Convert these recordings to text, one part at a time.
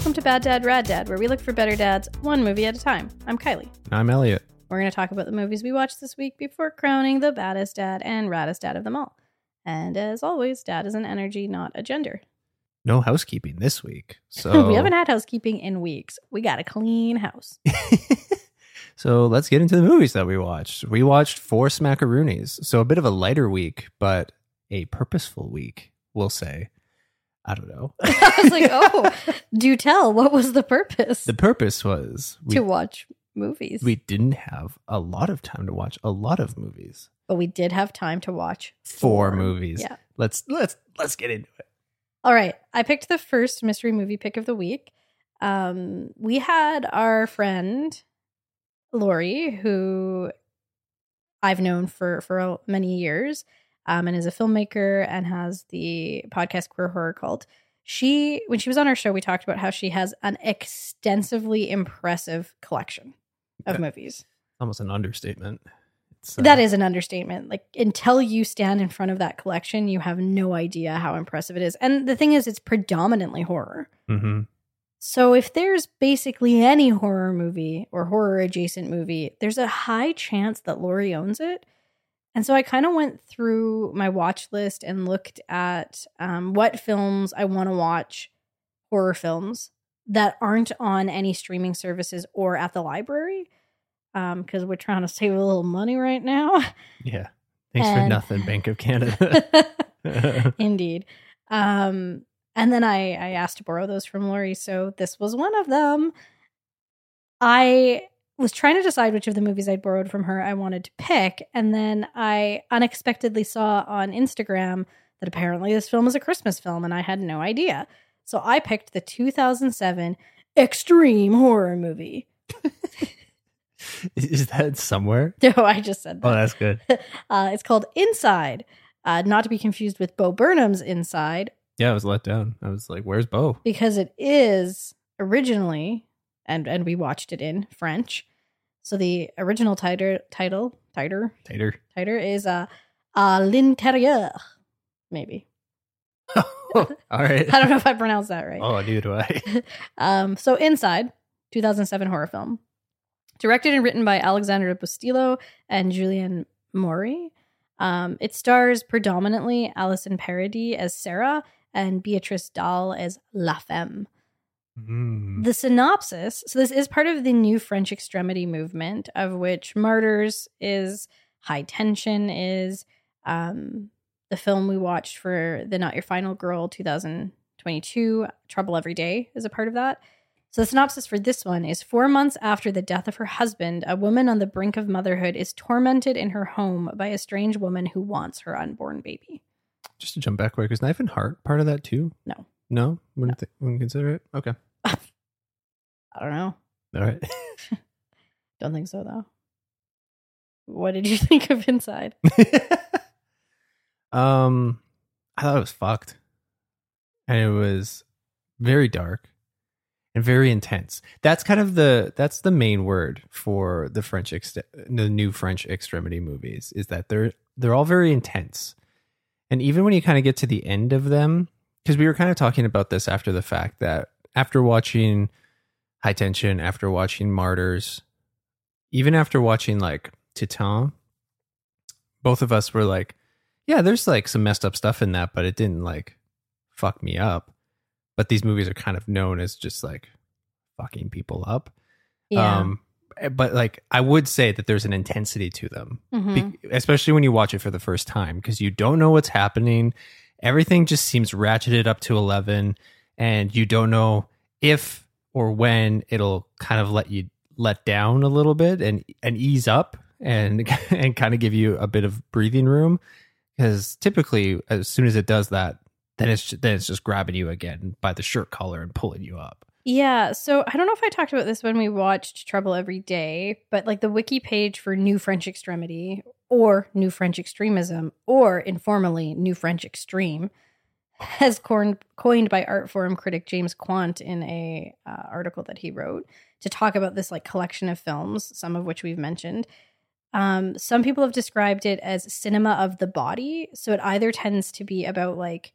Welcome to Bad Dad, Rad Dad, where we look for better dads one movie at a time. I'm Kylie. I'm Elliott. We're going to talk about the movies we watched this week before crowning the baddest dad and raddest dad of them all. And as always, dad is an energy, not a gender. No housekeeping this week. So we haven't had housekeeping in weeks. We got a clean house. so let's get into the movies that we watched. We watched four smackaroonies. So a bit of a lighter week, but a purposeful week, we'll say. I don't know. I was like, oh, do tell. What was the purpose? the purpose was we, to watch movies. we didn't have a lot of time to watch a lot of movies. but we did have time to watch Four movies. Yeah. Let's let's let's get into it. All right. I picked the first mystery movie pick of the week. Um, we had our friend Lori, who I've known for for many years, um, and is a filmmaker and has the podcast Queer Horror Cult. She, when she was on our show, we talked about how she has an extensively impressive collection of Okay. movies. Almost an understatement. It's, uh, That is an understatement. Like until you stand in front of that collection, you have no idea how impressive it is. And the thing is, it's predominantly horror. mhm. So if there's basically any horror movie or horror adjacent movie, there's a high chance that Lori owns it. And so I kind of went through my watch list and looked at um, what films I want to watch, horror films that aren't on any streaming services or at the library, because we're trying to save a little money right now. Yeah. Thanks for nothing, Bank of Canada. Indeed. Um, and then I, I asked to borrow those from Lori, so this was one of them. I was trying to decide which of the movies I'd borrowed from her I wanted to pick, and then I unexpectedly saw on Instagram that apparently this film is a Christmas film, and I had no idea. So I picked the 2007 extreme horror movie. is that somewhere? No, I just said that. Oh, that's good. Uh, it's called Inside, uh, not to be confused with Bo Burnham's Inside, Yeah, I was let down. I was like, "Where's Bo?" because it is originally, and and we watched it in French. So the original title title title title is uh, à l'intérieur, maybe. All right. I don't know if I pronounced that right. Oh, neither do I. Um, so Inside, 2007 horror film, directed and written by Alexandre Bustillo and Julien Maury. Um, it stars predominantly Alysson Paradis as Sarah and Beatrice Dalle as La Femme. Mm. The synopsis so, this is part of the new French extremity movement, of which Martyrs is, High Tension is, um, the film we watched for the Not Your Final Girl 2022, Trouble Every Day, is a part of that. So, the synopsis for this one is four months after the death of her husband, a woman on the brink of motherhood is tormented in her home by a strange woman who wants her unborn baby. Just to jump back quick, is Knife and Heart part of that too? No. No, wouldn't, thi- wouldn't consider it. Okay, I don't know. all right. Don't think so, though. What did you think of Inside? um, I thought it was fucked. and it was very dark and very intense. That's kind of the that's the main word for the French ex- the new French extremity movies is that they're they're all very intense. And even when you kind of get to the end of them, because we were kind of talking about this after the fact that after watching High Tension, after watching Martyrs, even after watching like Titane, both of us were like, yeah, there's like some messed up stuff in that, but it didn't like fuck me up. But these movies are kind of known as just like fucking people up. Yeah. Um, but like I would say that there's an intensity to them, Mhm. Be- especially when you watch it for the first time because you don't know what's happening. Everything just seems ratcheted up to 11 and you don't know if or when it'll kind of let you let down a little bit and and ease up and and kind of give you a bit of breathing room because typically as soon as it does that then it's then it's just grabbing you again by the shirt collar and pulling you up. Yeah, so I don't know if I talked about this when we watched Trouble Every Day, but like the wiki page for New French Extremity or New French Extremism or informally New French Extreme has coined, coined by Artforum critic James Quandt in a uh, article that he wrote to talk about this like collection of films, some of which we've mentioned. Um, some people have described it as cinema of the body, so it either tends to be about like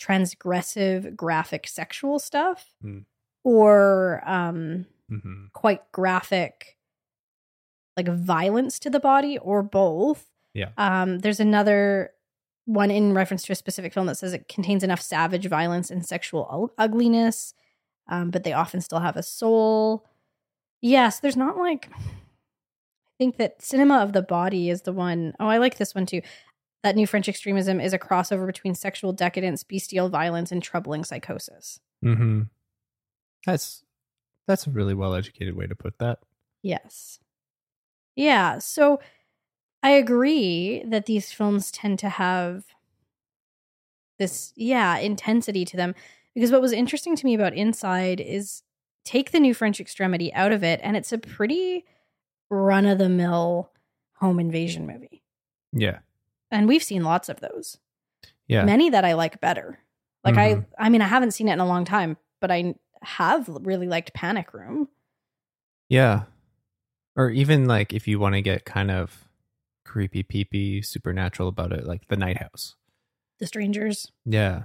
transgressive graphic sexual stuff Hmm. or um Mm-hmm. quite graphic like violence to the body or both Yeah. um there's another one in reference to a specific film that says it contains enough savage violence and sexual ug- ugliness um but they often still have a soul yes there's not like i think that cinema of the body is the one oh i like this one too that new french extremism is a crossover between sexual decadence bestial violence and troubling psychosis Mm-hmm. That's that's a really well educated way to put that. Yes. Yeah. So I agree that these films tend to have this, yeah, intensity to them. Because what was interesting to me about Inside is take the new French extremity out of it, and it's a pretty run of the mill home invasion movie. Yeah. And we've seen lots of those. Yeah. Many that I like better. Like Mhm. I I mean I haven't seen it in a long time, but I have really liked Panic Room. Yeah. Or even like if you want to get kind of creepy peepy supernatural about it, like the night house. The Strangers. Yeah.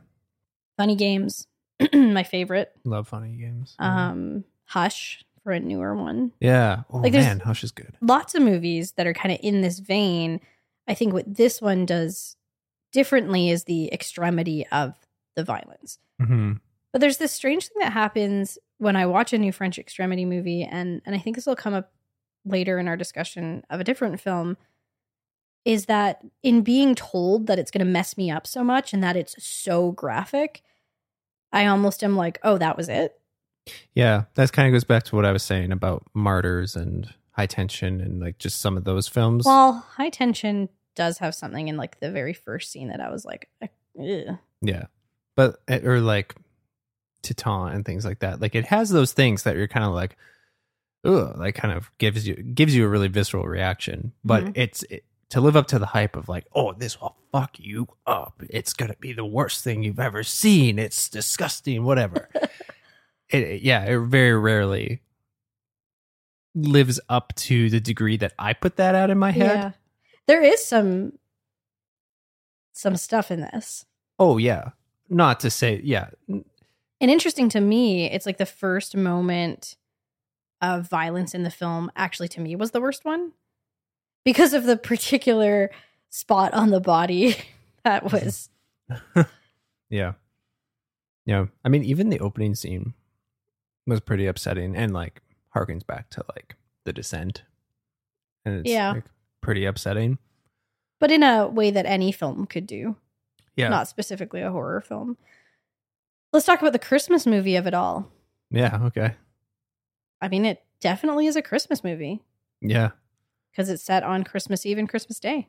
Funny Games, my favorite. Love funny games. Um, Hush for a newer one. yeah. Oh like man, Hush is good. Lots of movies that are kind of in this vein. I think what this one does differently is the extremity of the violence. hmm But there's this strange thing that happens when I watch a new French extremity movie, and and I think this will come up later in our discussion of a different film. Is that in being told that it's going to mess me up so much and that it's so graphic, I almost am like, oh, that was it. Yeah. That kind of goes back to what I was saying about Martyrs and High Tension and like just some of those films. Well, High Tension does have something in like the very first scene that I was like. Yeah. But eh, or like Titane and things like that. Like it has those things that you're kind of like oh, like kind of gives you gives you a really visceral reaction. But Mhm. it's it, to live up to the hype of like, oh, this will fuck you up. It's gonna be the worst thing you've ever seen. It's disgusting, whatever. it, yeah, it very rarely lives up to the degree that I put that out in my head. yeah. There is some some stuff in this. Oh yeah. Not to say yeah, And interesting to me, it's like the first moment of violence in the film actually to me was the worst one because of the particular spot on the body that mm-hmm. was Yeah. Yeah. I mean, even the opening scene was pretty upsetting and like harkens back to like the descent. And it's Yeah. like pretty upsetting. but in a way that any film could do. Yeah. Not specifically a horror film. Let's talk about the Christmas movie of it all. yeah. Okay. I mean, it definitely is a Christmas movie Yeah. Because it's set on Christmas Eve and Christmas Day.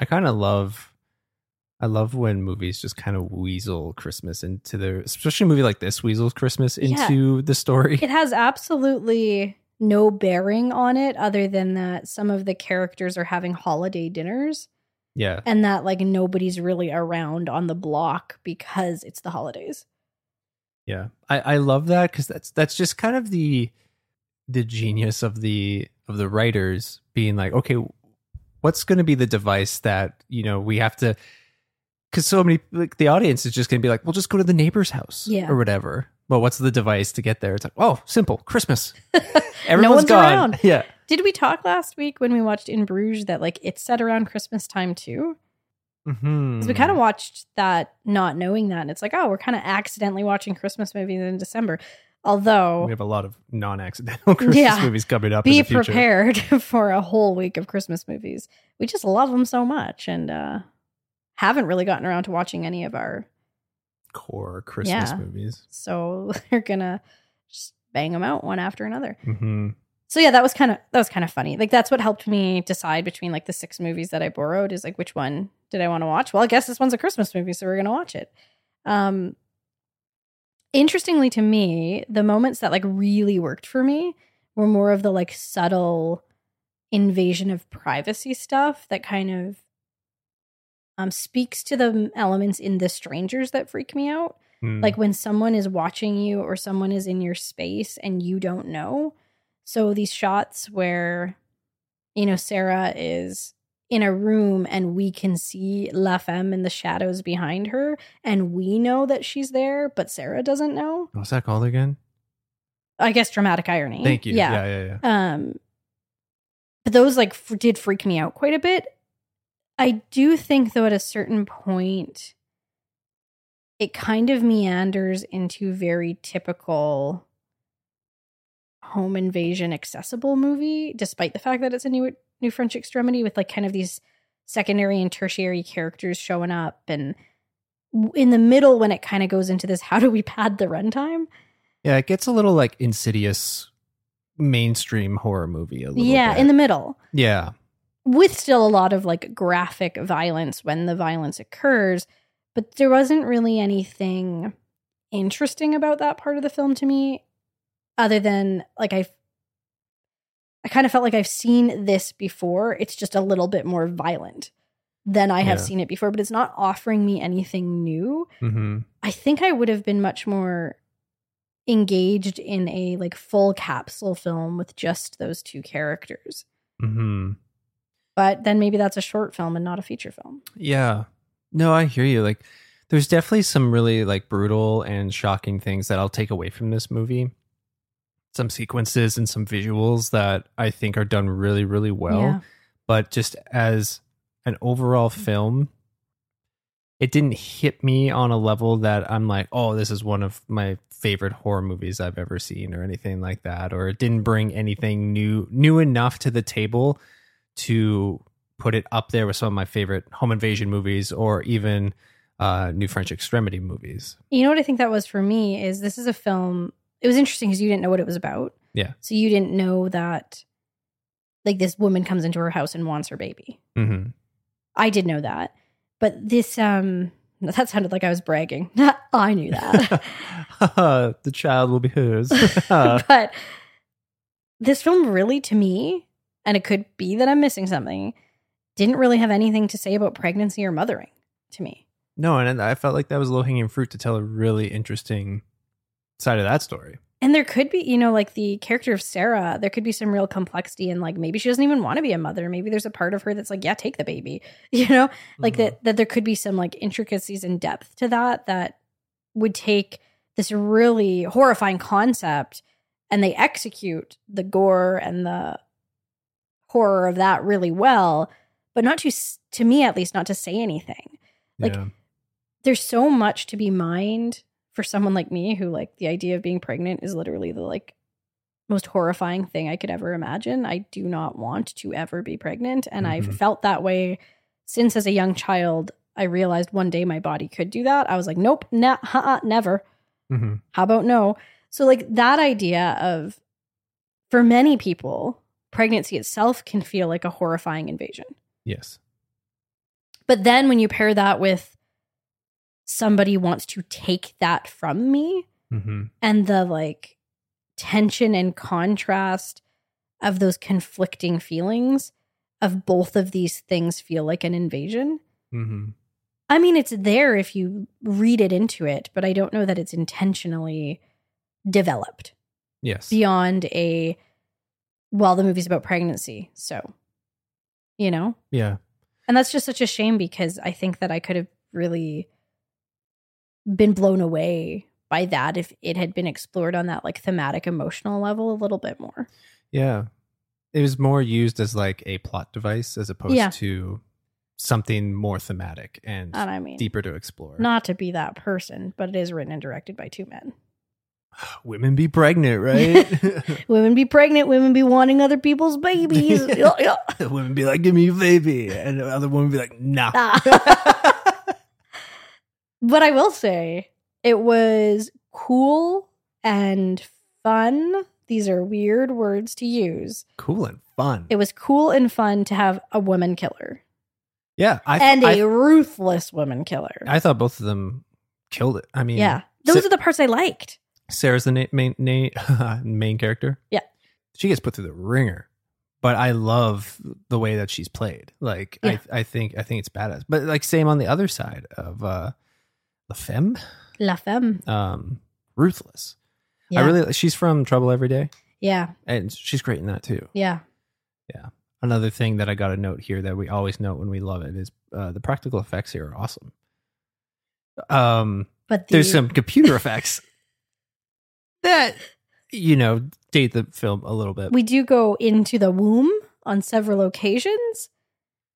I kind of love. I love when movies just kind of weasel Christmas into their, especially a movie like this weasels Christmas Yeah. into the story. It has absolutely no bearing on it other than that some of the characters are having holiday dinners. Yeah. and that like nobody's really around on the block because it's the holidays. Yeah, I, I love that because that's that's just kind of the the genius of the of the writers being like, okay, what's going to be the device that you know we have to because so many like the audience is just going to be like, well, just go to the neighbor's house, Yeah. or whatever. Well, what's the device to get there? It's like, oh, simple, Christmas. no one's gone. around. Yeah, Did we talk last week when we watched In Bruges that like it's set around Christmas time too? mm-hmm. we kind of watched that not knowing that. And it's like, oh, we're kind of accidentally watching Christmas movies in December. Although we have a lot of non-accidental Christmas Yeah. movies coming up. in be prepared for a whole week of Christmas movies. We just love them so much and uh haven't really gotten around to watching any of our Core Christmas Yeah. movies. so they're gonna just bang them out one after another. Mm-hmm. So yeah, that was kind of that was kind of funny. Like that's what helped me decide between like the six movies that I borrowed is like which one did I want to watch? Well, I guess this one's a Christmas movie, so we're gonna watch it. Um interestingly to me, the moments that like really worked for me were more of the like subtle invasion of privacy stuff that kind of um speaks to the elements in the strangers that freak me out Hmm. like when someone is watching you or someone is in your space and you don't know. So these shots where, you know, Sarah is in a room and we can see La Femme in the shadows behind her and we know that she's there, but Sarah doesn't know. what's that called again? I guess dramatic irony. Thank you. Yeah. Yeah, yeah, yeah. Um, but those like f- did freak me out quite a bit. I do think though at a certain point, it kind of meanders into very typical home invasion accessible movie, despite the fact that it's a new new French extremity with like kind of these secondary and tertiary characters showing up and in the middle when it kind of goes into this how do we pad the runtime Yeah, it gets a little like insidious mainstream horror movie. A little yeah bit. in the middle yeah, with still a lot of like graphic violence when the violence occurs, but there wasn't really anything interesting about that part of the film to me other than like I've I kind of felt like I've seen this before. It's just a little bit more violent than I have Yeah. seen it before, but it's not offering me anything new. hmm I think I would have been much more engaged in a like full capsule film with just those two characters. hmm But then maybe that's a short film and not a feature film. yeah. No, I hear you. Like, there's definitely some really like brutal and shocking things that I'll take away from this movie. Some sequences and some visuals that I think are done really, really well. Yeah. But just as an overall film, it didn't hit me on a level that I'm like, oh, this is one of my favorite horror movies I've ever seen or anything like that. Or it didn't bring anything new new enough to the table to put it up there with some of my favorite home invasion movies or even uh, new French extremity movies. You know what I think that was for me is this is a film. It was interesting because you didn't know what it was about. Yeah. So you didn't know that like this woman comes into her house and wants her baby. hmm I did know that. But this um that sounded like I was bragging. I knew that. the child will be hers. but this film really to me, and it could be that I'm missing something, didn't really have anything to say about pregnancy or mothering to me. no, and I felt like that was low hanging fruit to tell a really interesting side of that story. And there could be, you know, like the character of Sarah, there could be some real complexity and like maybe she doesn't even want to be a mother. Maybe there's a part of her that's like, yeah, take the baby. You know, like Mhm. that that there could be some like intricacies and depth to that that would take this really horrifying concept and they execute the gore and the horror of that really well, but not to to me at least not to say anything like yeah. there's so much to be mined for someone like me who like the idea of being pregnant is literally the like most horrifying thing I could ever imagine. I do not want to ever be pregnant and Mhm. I've felt that way since as a young child I realized one day my body could do that. I was like, nope, nah, uh-uh, never. Mhm. How about no? So like that idea of for many people, pregnancy itself can feel like a horrifying invasion. Yes. But then when you pair that with somebody wants to take that from me hmm and the like tension and contrast of those conflicting feelings of both of these things feel like an invasion. hmm I mean, it's there if you read it into it, but I don't know that it's intentionally developed Yes. beyond a well, the movie's about pregnancy, so you know, yeah. and that's just such a shame because I think that I could have really been blown away by that if it had been explored on that like thematic emotional level a little bit more. Yeah. It was more used as like a plot device as opposed Yeah. to something more thematic and And I mean, deeper to explore. not to be that person, but it is written and directed by two men. Women be pregnant, right? Women be pregnant, women be wanting other people's babies. Women be like, give me a baby. And the other woman be like, nah. but I will say it was cool and fun. These are weird words to use. cool and fun. It was cool and fun to have a woman killer yeah. I, and I, a ruthless woman killer. I thought both of them killed it. I mean, yeah. Those Sa- are the parts I liked. Sarah's the na- main na- main character. Yeah. she gets put through the ringer, but I love the way that she's played. Like Yeah. I, I think I think it's badass. But like same on the other side of uh, La Femme, La Femme. um, ruthless. Yeah. I really she's from Trouble Every Day, yeah. and she's great in that too. Yeah. Yeah. Another thing that I got to note here that we always note when we love it is uh, the practical effects here are awesome. Um, But the, there's some computer effects that you know date the film a little bit. we do go into the womb on several occasions.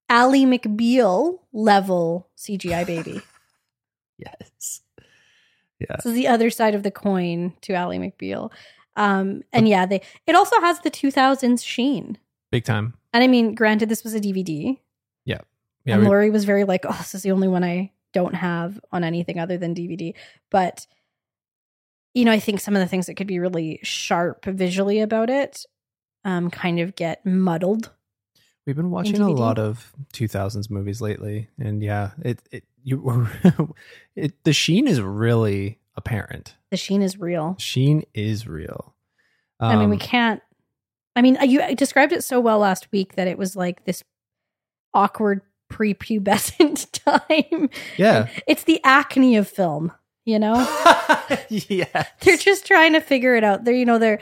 Ally McBeal level CGI baby. yes. Yeah. This is the other side of the coin to Ally McBeal. Um, and yeah, they it also has the 2000s sheen. Big time. And I mean, granted, this was a DVD, Yeah. and we- Lori was very like, "Oh, this is the only one I don't have on anything other than DVD." But you know, I think some of the things that could be really sharp visually about it, um, kind of get muddled. We've been watching a lot of 2000s movies lately, and yeah, it it you it the sheen is really apparent. The sheen is real. Sheen is real. I mean, we Um, can't. I mean, you described it so well last week that it was like this awkward prepubescent time. Yeah. It's the acne of film, you know? yeah. they're just trying to figure it out. They're, you know, they're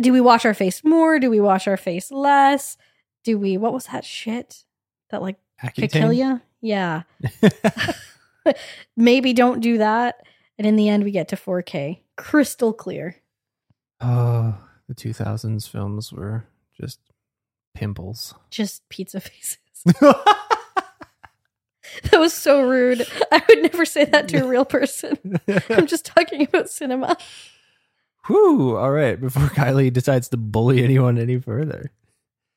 do we wash our face more? Do we wash our face less? Do we what was that shit? That like could kill you? Yeah. Maybe don't do that. And in the end we get to 4K. Crystal clear. Oh, the 2000s films were just pimples. Just pizza faces. That was so rude. I would never say that to a real person. I'm just talking about cinema. Whew. All right. Before Kylie decides to bully anyone any further.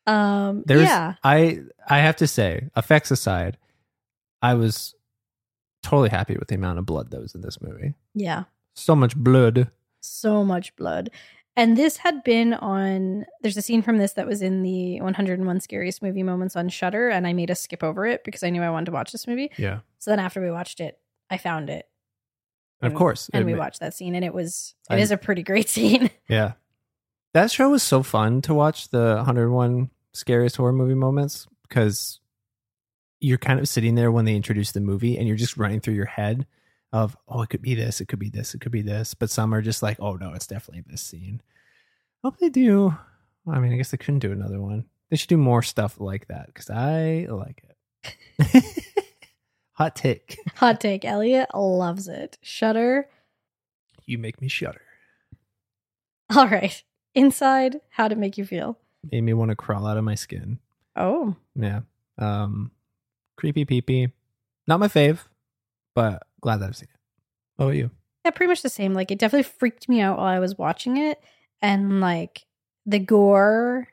Um There's yeah. I I have to say, effects aside, I was totally happy with the amount of blood that was in this movie. Yeah. So much blood. so much blood. And this had been on. There's a scene from this that was in the 101 scariest movie moments on Shudder, and I made us skip over it because I knew I wanted to watch this movie. Yeah. So then after we watched it, I found it, Of course. and we ma- watched that scene, and it was it I- is a pretty great scene. Yeah. That show was so fun to watch the 101 scariest horror movie moments because you're kind of sitting there when they introduce the movie and you're just running through your head of, oh, it could be this, it could be this, it could be this. But some are just like, oh, no, it's definitely this scene. Hope they do. I mean, I guess they couldn't do another one. They should do more stuff like that because I like it. Hot take. Hot take: Elliott loves it. shudder You make me shudder. All right. Inside, how to make you feel? Made me want to crawl out of my skin. Oh, Yeah. Um creepy peepee. Not my fave, but glad that I've seen it. What about you? yeah, pretty much the same. Like it definitely freaked me out while I was watching it, and like the gore,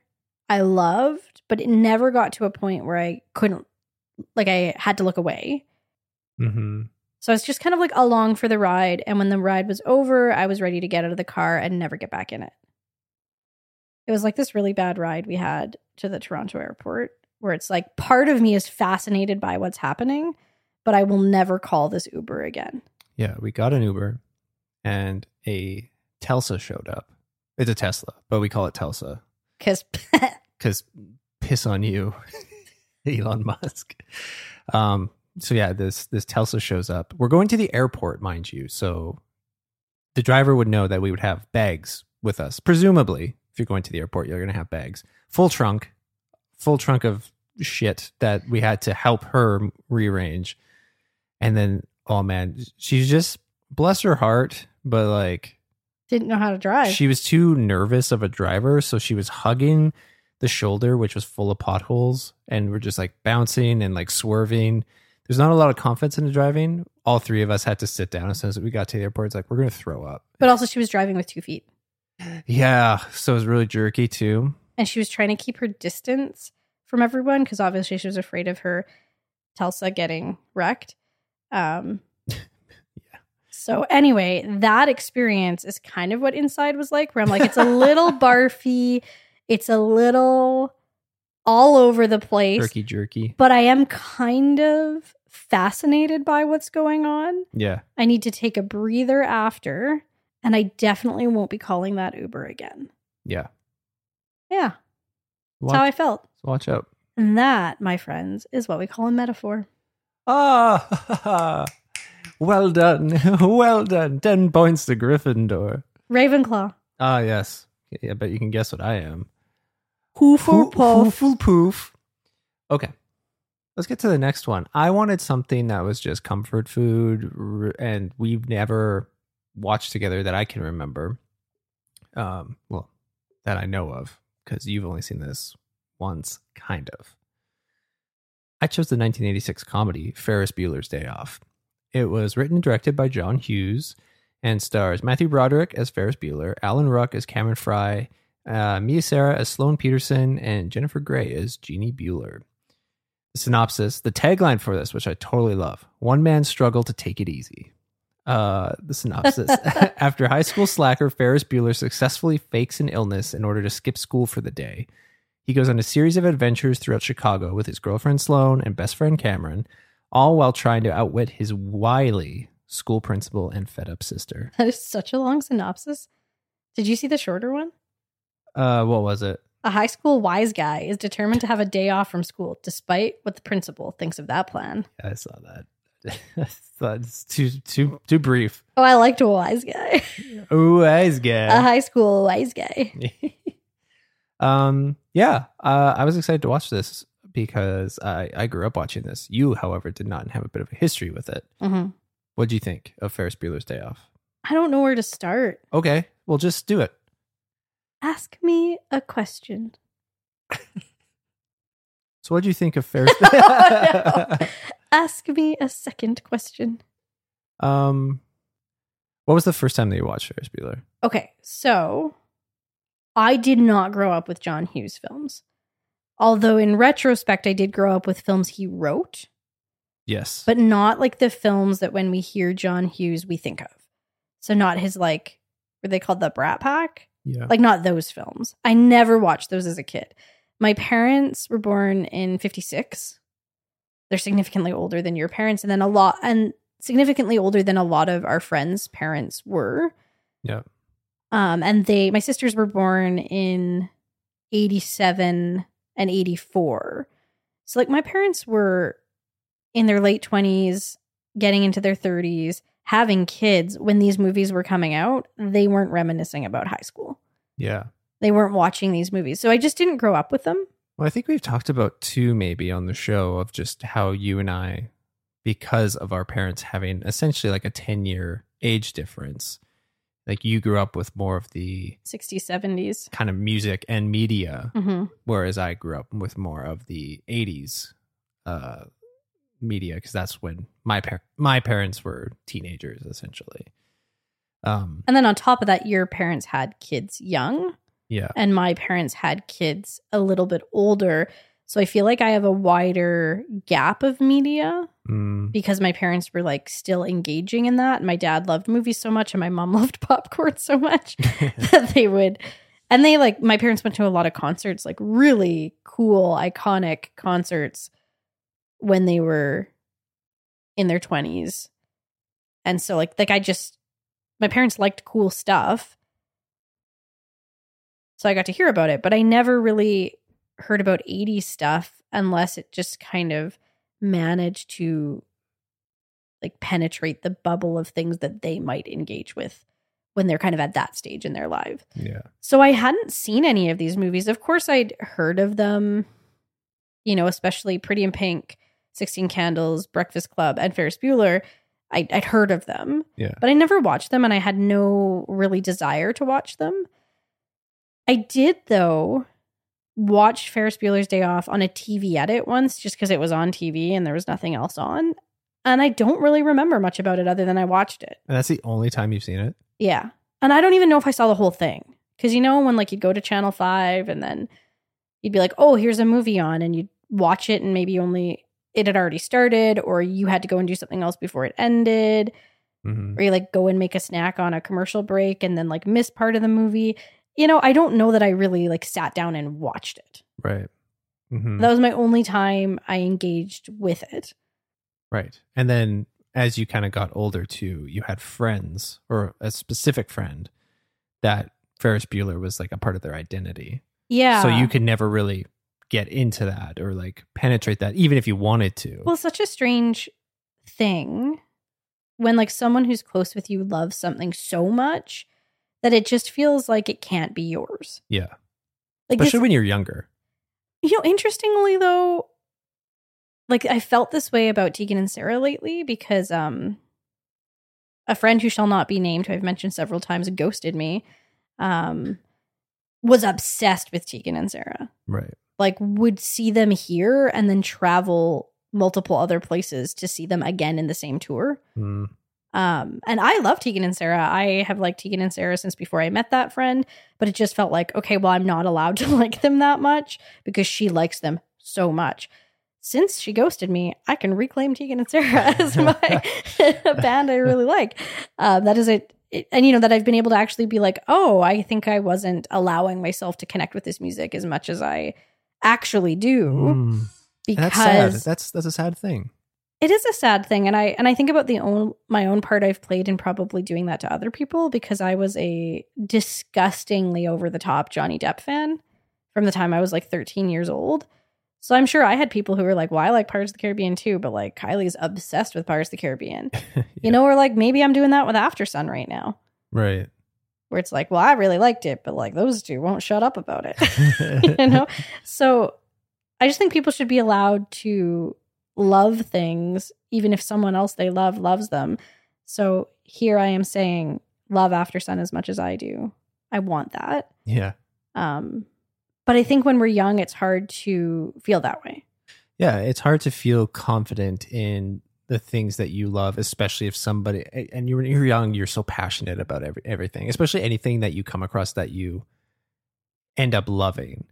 I loved, but it never got to a point where I couldn't, like, I had to look away. Mm-hmm. So I was just kind of like along for the ride, and when the ride was over, I was ready to get out of the car and never get back in it. It was like this really bad ride we had to the Toronto airport, where it's like part of me is fascinated by what's happening, but I will never call this Uber again. Yeah, we got an Uber and a Telsa showed up. It's a Tesla, but we call it Telsa Because because piss on you, Elon Musk. Um, so yeah, this this Tesla shows up. We're going to the airport, mind you. So the driver would know that we would have bags with us. Presumably, if you're going to the airport, you're going to have bags, full trunk, full trunk of shit that we had to help her rearrange. And then, oh man, she's just bless her heart, but like Didn't know how to drive. she was too nervous of a driver, so she was hugging the shoulder, which was full of potholes, and we're just like bouncing and like swerving. There's not a lot of confidence in the driving. All three of us had to sit down as soon as we got to the airport. It's like we're gonna throw up. but also, she was driving with two feet. Yeah, so it was really jerky too. and she was trying to keep her distance from everyone because obviously she was afraid of her Telsa getting wrecked. Um, yeah. So anyway, that experience is kind of what inside was like, where I'm like, it's a little barfy, it's a little all over the place, Jerky, jerky. but I am kind of fascinated by what's going on. Yeah, I need to take a breather after, and I definitely won't be calling that Uber again. yeah. Yeah, that's how I felt. watch out. And that, my friends, is what we call a metaphor. Ah, well done, well done. Ten points to Gryffindor. Ravenclaw. Ah, yes. Yeah, but you can guess what I am. Hoof Hoofle poof. Okay. Let's get to the next one. I wanted something that was just comfort food, and we've never watched together that I can remember. Um, well, that I know of, because you've only seen this once, kind of. I chose the 1986 comedy Ferris Bueller's Day Off. It was written and directed by John Hughes and stars Matthew Broderick as Ferris Bueller, Alan Ruck as Cameron Fry, uh, Mia Sara as Sloane Peterson, and Jennifer Grey as Jeannie Bueller. The synopsis, the tagline for this, which I totally love one man's struggle to take it easy. Uh, the synopsis After high school slacker Ferris Bueller successfully fakes an illness in order to skip school for the day, he goes on a series of adventures throughout Chicago with his girlfriend Sloane and best friend Cameron, all while trying to outwit his wily school principal and fed up sister. That is such a long synopsis. Did you see the shorter one? Uh, what was it? A high school wise guy is determined to have a day off from school, despite what the principal thinks of that plan. Yeah, I saw that. That's too too too brief. Oh, I liked a wise guy. Oh, wise a high school wise guy. um, yeah, uh, I was excited to watch this because I I grew up watching this. You, however, did not have a bit of a history with it. Mhm. What do you think of Ferris Bueller's Day Off? I don't know where to start. Okay, well, just do it. Ask me a question. So, what do you think of Ferris? No. Ask me a second question. um, what was the first time that you watched Ferris Bueller? Okay, so I did not grow up with John Hughes films. Although in retrospect, I did grow up with films he wrote, Yes, but not like the films that when we hear John Hughes, we think of. So not his like, were they called the Brat Pack? yeah, Like not those films. I never watched those as a kid. My parents were born in 56. They're significantly older than your parents and then a lot and significantly older than a lot of our friends' parents were. yeah, Um, and they, my sisters were born in 87 and 84. So, like, my parents were in their late 20s, getting into their 30s, having kids when these movies were coming out. They weren't reminiscing about high school. yeah. They weren't watching these movies. So, I just didn't grow up with them. Well, I think we've talked about two maybe on the show of just how you and I, because of our parents having essentially like a 10 year age difference, like you grew up with more of the 60s, 70s. kind of music and media, hmm whereas I grew up with more of the 80s uh, media because that's when my par- my parents were teenagers essentially. Um, And then on top of that, your parents had kids young. Yeah, and my parents had kids a little bit older. So I feel like I have a wider gap of media mm, because my parents were like still engaging in that. My dad loved movies so much and my mom loved popcorn so much that they would and they like my parents went to a lot of concerts, like really cool, iconic concerts when they were in their 20s. And so like like I just my parents liked cool stuff. So I got to hear about it, but I never really heard about 80s stuff unless it just kind of managed to like penetrate the bubble of things that they might engage with when they're kind of at that stage in their life. Yeah. So I hadn't seen any of these movies. Of course, I'd heard of them, you know, especially Pretty in Pink, 16 Candles, Breakfast Club, and Ferris Bueller. I, I'd heard of them, Yeah. but I never watched them and I had no really desire to watch them. I did, though, watch Ferris Bueller's Day Off on a TV edit once just because it was on TV and there was nothing else on. And I don't really remember much about it other than I watched it. And that's the only time you've seen it? Yeah. And I don't even know if I saw the whole thing. Cause you know, when like you'd go to channel five and then you'd be like, oh, here's a movie on, and you'd watch it and maybe only it had already started, or you had to go and do something else before it ended, hmm or you like go and make a snack on a commercial break and then like miss part of the movie. You know, I don't know that I really like sat down and watched it. Right. hmm That was my only time I engaged with it. Right. And then as you kind of got older too, you had friends or a specific friend that Ferris Bueller was like a part of their identity. Yeah. So you could never really get into that or like penetrate that, even if you wanted to. Well, such a strange thing when like someone who's close with you loves something so much that it just feels like it can't be yours. yeah. Like Especially when you're younger. you know, interestingly though, like I felt this way about Tegan and Sara lately because um a friend who shall not be named, who I've mentioned several times, ghosted me, um, was obsessed with Tegan and Sara. Right. like would see them here and then travel multiple other places to see them again in the same tour. Mm. Um, and I love Tegan and Sara. I have liked Tegan and Sara since before I met that friend, but it just felt like, okay, well, I'm not allowed to like them that much because she likes them so much. Since she ghosted me, I can reclaim Tegan and Sara as my band I really like. Um, that is it. And you know that I've been able to actually be like, oh, I think I wasn't allowing myself to connect with this music as much as I actually do Mm. because That's sad. That's that's a sad thing. It is a sad thing and i and i think about the own my own part i've played in probably doing that to other people because i was a disgustingly over the top johnny depp fan from the time i was like 13 years old. So i'm sure i had people who were like well i like pirates of the caribbean too but like kylie's obsessed with pirates of the caribbean. You know or like maybe i'm doing that with Aftersun right now. Right. where it's like well i really liked it but like those two won't shut up about it. You know? So i just think people should be allowed to love things even if someone else they love loves them so here i am saying love Aftersun as much as i do i want that Yeah. um but i think when we're young it's hard to feel that way Yeah, it's hard to feel confident in the things that you love, especially if somebody and you're you're young, you're so passionate about every, everything, especially anything that you come across that you end up loving,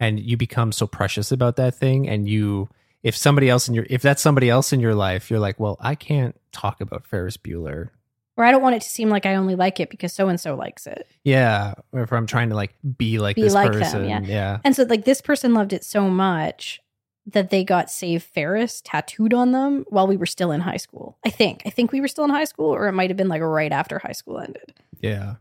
and you become so precious about that thing. And you, if somebody else in your, if that's somebody else in your life, you're like, well, I can't talk about Ferris Bueller. or i don't want it to seem like i only like it because so and so likes it Yeah, or if I'm trying to like be like Be this like them, person, yeah. yeah, And so, like, this person loved it so much that they got Save Ferris tattooed on them while we were still in high school. I think. I think we were still in high school, or it might have been like right after high school ended. yeah,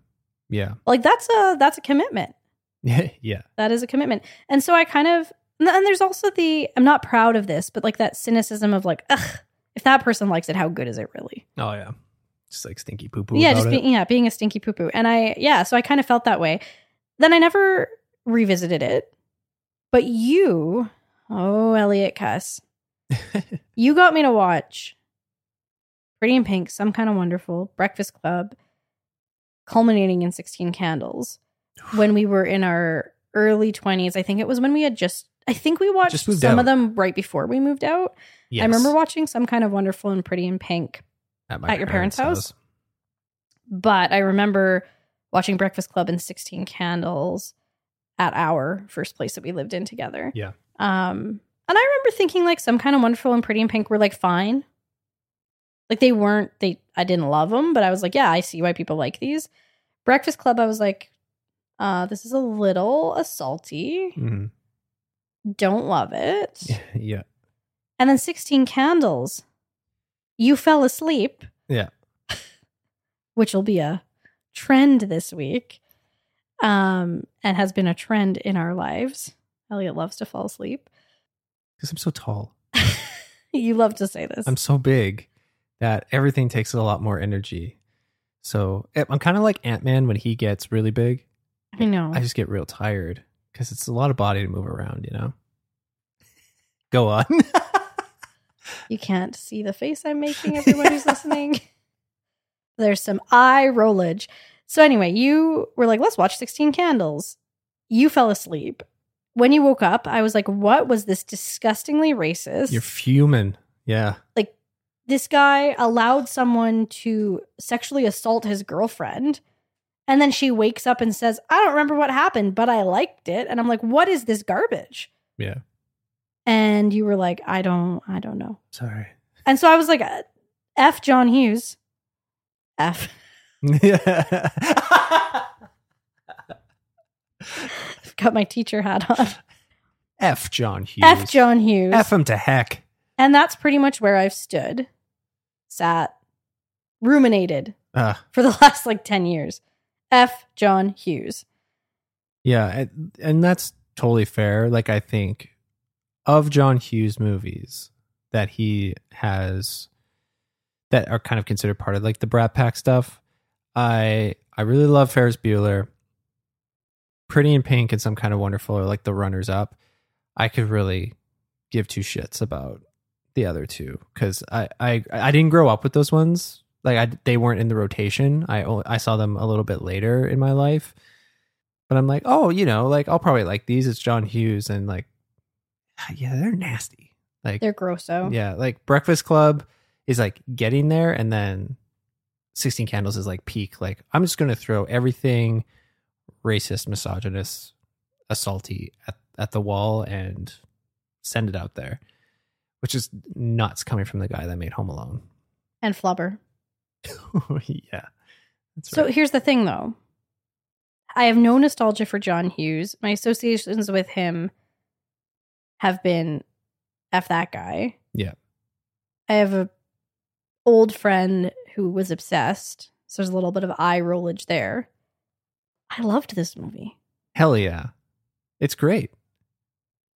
yeah, Like, that's a that's a commitment. yeah, yeah. That is a commitment. And so I kind of and there's also the I'm not proud of this, but like that cynicism of like, ugh, if that person likes it, how good is it really? Oh yeah, just like stinky poo poo. yeah, just being yeah, being a stinky poo poo. And I yeah, so I kind of felt that way. Then I never revisited it. But you, oh Elliott Kuss, you got me to watch Pretty in Pink, Some Kind of Wonderful, Breakfast Club, culminating in 16 Candles when we were in our early 20s. I think it was when we had just I think we watched some out. of them right before we moved out. Yes. I remember watching Some Kind of Wonderful and Pretty in Pink my at your parents' house? but I remember watching Breakfast Club and 16 Candles at our first place that we lived in together. Yeah. Um, and I remember thinking like some kind of wonderful and pretty in pink were like fine. Like they weren't they I didn't love them, but I was like, yeah, I see why people like these. Breakfast Club I was like uh this is a little assaulty. Mhm. Don't love it. yeah, And then 16 Candles. You fell asleep. Yeah. Which will be a trend this week. Um, and has been a trend in our lives. Elliott loves to fall asleep. Because I'm so tall. you love to say this. I'm so big that everything takes a lot more energy. So eh, I'm kind of like Ant Man when he gets really big. I know. I just get real tired because it's a lot of body to move around, you know? Go on. you can't see the face I'm making, everyone who's listening. There's some eye rollage. So, anyway, you were like, let's watch 16 Candles. You fell asleep. When you woke up, I was like, what was this disgustingly racist? You're fuming. Yeah. like, this guy allowed someone to sexually assault his girlfriend. And then she wakes up and says, I don't remember what happened, but I liked it. And I'm like, what is this garbage? Yeah. And you were like, I don't, I don't know. Sorry. And so I was like, uh, F John Hughes. F. Yeah. I've got my teacher hat on. F John Hughes. F John Hughes. F him to heck. And that's pretty much where I've stood, sat, ruminated Uh, for the last like 10 years. F John Hughes. yeah. And, that's totally fair. Like, I think of John Hughes movies that he has that are kind of considered part of like the Brat Pack stuff. I I really love Ferris Bueller. Pretty in Pink and Some Kind of Wonderful are like the runners up. I could really give two shits about the other two because I, I I didn't grow up with those ones. Like I they weren't in the rotation. I only, I saw them a little bit later in my life. But I'm like, oh, you know, like I'll probably like these. It's John Hughes and like, ah, yeah, they're nasty. Like They're gross. grosso. yeah, like Breakfast Club is like getting there, and then Sixteen Candles is like peak. Like I'm just gonna throw everything racist, misogynist, assaulty at at the wall and send it out there, which is nuts coming from the guy that made Home Alone. And Flubber. yeah, that's So right. here's the thing though. I have no nostalgia for John Hughes. My associations with him have been F that guy. Yeah. I have a old friend who was obsessed. So there's a little bit of eye rollage there. I loved this movie. Hell yeah, it's great.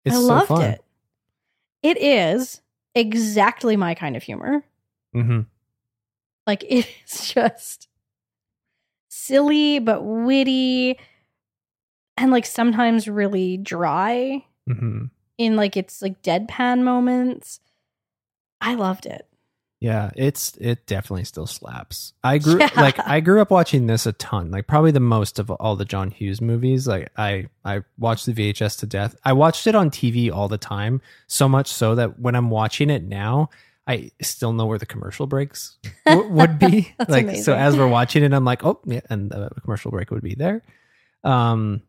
It's I so loved fun. it. It is exactly my kind of humor. hmm Like it's just silly but witty and like sometimes really dry hmm in like its like deadpan moments. I loved it. Yeah, it's it definitely still slaps. I grew Yeah. like I grew up watching this a ton, like probably the most of all the John Hughes movies. Like I I watched the VHS to death. I watched it on TV all the time, so much so that when I'm watching it now, I still know where the commercial breaks w- would be. Like amazing. so as we're watching it, I'm like, oh yeah, and the commercial break would be there. Um,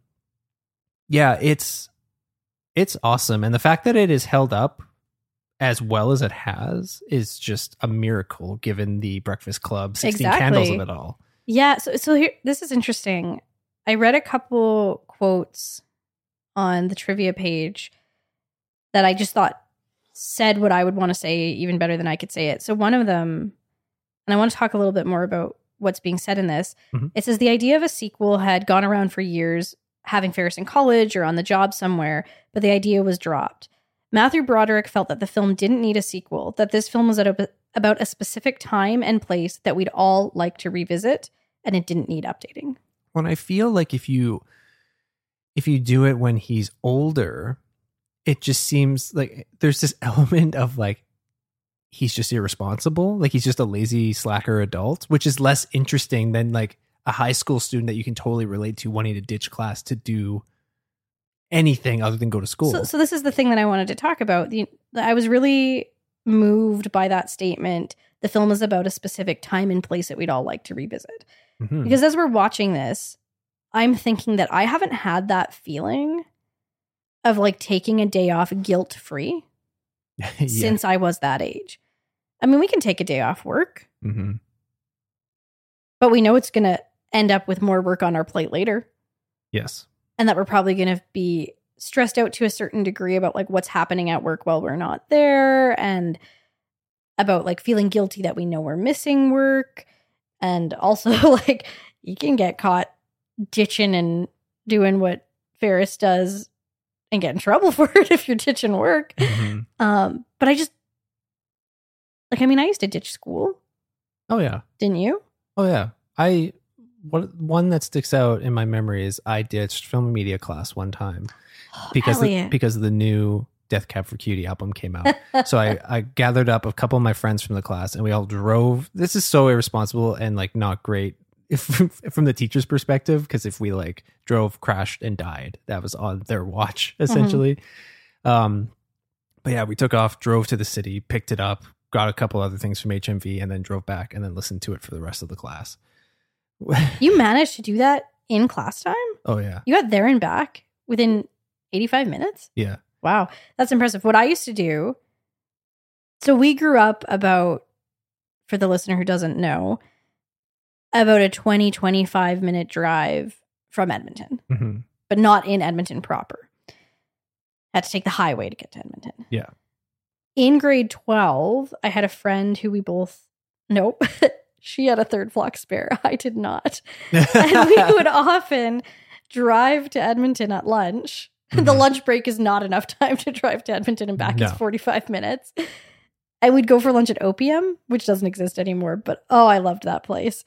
yeah, it's it's awesome, and the fact that it is held up as well as it has is just a miracle given the Breakfast Club 16 candles of it all. Yeah, so so here this is interesting. I read a couple quotes on the trivia page that I just thought said what I would want to say even better than I could say it. So one of them and I want to talk a little bit more about what's being said in this. Mhm. It says the idea of a sequel had gone around for years, having Ferris in college or on the job somewhere, but the idea was dropped. Matthew Broderick felt that the film didn't need a sequel, that this film was at a, about a specific time and place that we'd all like to revisit, and it didn't need updating. When I feel like if you if you do it when he's older, it just seems like there's this element of like he's just irresponsible, like he's just a lazy slacker adult, which is less interesting than like a high school student that you can totally relate to wanting to ditch class to do anything other than go to school. So, so this is the thing that I wanted to talk about. The, I was really moved by that statement. The film is about a specific time and place that we'd all like to revisit. Mhm. Because as we're watching this, I'm thinking that I haven't had that feeling of like taking a day off guilt free yeah. since I was that age. I mean, we can take a day off work, hmm but we know it's going to end up with more work on our plate later. Yes. and that we're probably going to be stressed out to a certain degree about like what's happening at work while we're not there and about like feeling guilty that we know we're missing work and also like you can get caught ditching and doing what Ferris does and get in trouble for it if you're ditching work. Mhm. Um, but I just like I mean, I used to ditch school, Oh yeah. didn't you? Oh yeah. I what one that sticks out in my memory is I ditched film and media class one time because the, because the new Death Cab for Cutie album came out. so I, I gathered up a couple of my friends from the class and we all drove. This is so irresponsible and like not great if, from the teacher's perspective because if we like drove, crashed, and died, that was on their watch essentially. Um, but yeah, we took off, drove to the city, picked it up, got a couple other things from HMV, and then drove back and then listened to it for the rest of the class. you managed to do that in class time. oh yeah, You got there and back within 85 minutes. yeah. Wow, that's impressive. What I used to do, so we grew up about, for the listener who doesn't know, about a 20, 25 minute drive from Edmonton, hmm but not in Edmonton proper. Had to take the highway to get to Edmonton. Yeah. In grade 12, I had a friend who we both, nope, she had a third flock spare. I did not. and we would often drive to Edmonton at lunch. The Mhm. lunch break is not enough time to drive to Edmonton and back. It's 45 minutes. And we'd go for lunch at Opium, which doesn't exist anymore, but oh, I loved that place.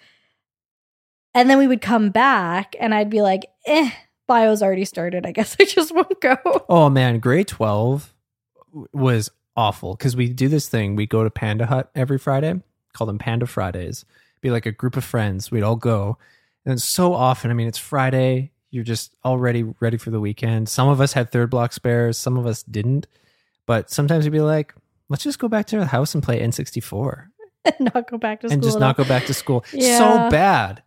And then we would come back and I'd be like, eh, bio's already started. I guess I just won't go. Oh man, grade 12 was awful because we do this thing. We go to Panda Hut every Friday, call them Panda Fridays. Be like a group of friends. We'd all go. And so often, I mean, it's Friday. You're just already ready for the weekend. Some of us had third block spares, some of us didn't. But sometimes you'd be like, let's just go back to the house and play N64 and not go back to school. and just not all. go back to school. Yeah. So bad.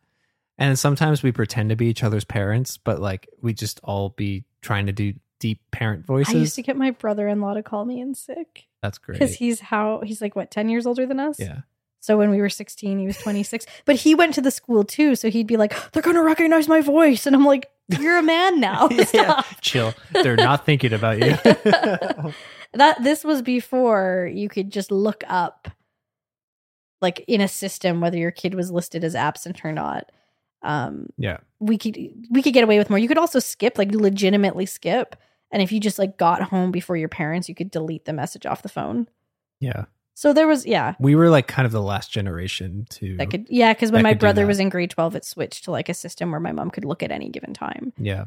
And sometimes we pretend to be each other's parents, but like we just all be trying to do deep parent voices. I used to get my brother in law to call me in sick That's great. because he's how he's like, what, 10 years older than us? yeah. So when we were 16, he was 26. But he went to the school too. So he'd be like, they're going to recognize my voice. And I'm like, you're a man now. yeah. Chill. They're not thinking about you. that this was before you could just look up like in a system whether your kid was listed as absent or not. Um yeah. we could we could get away with more. You could also skip, like legitimately skip. And if you just like got home before your parents, you could delete the message off the phone. Yeah. So there was yeah, We were like kind of the last generation to that could yeah because when my brother was in grade 12 it switched to like a system where my mom could look at any given time Yeah.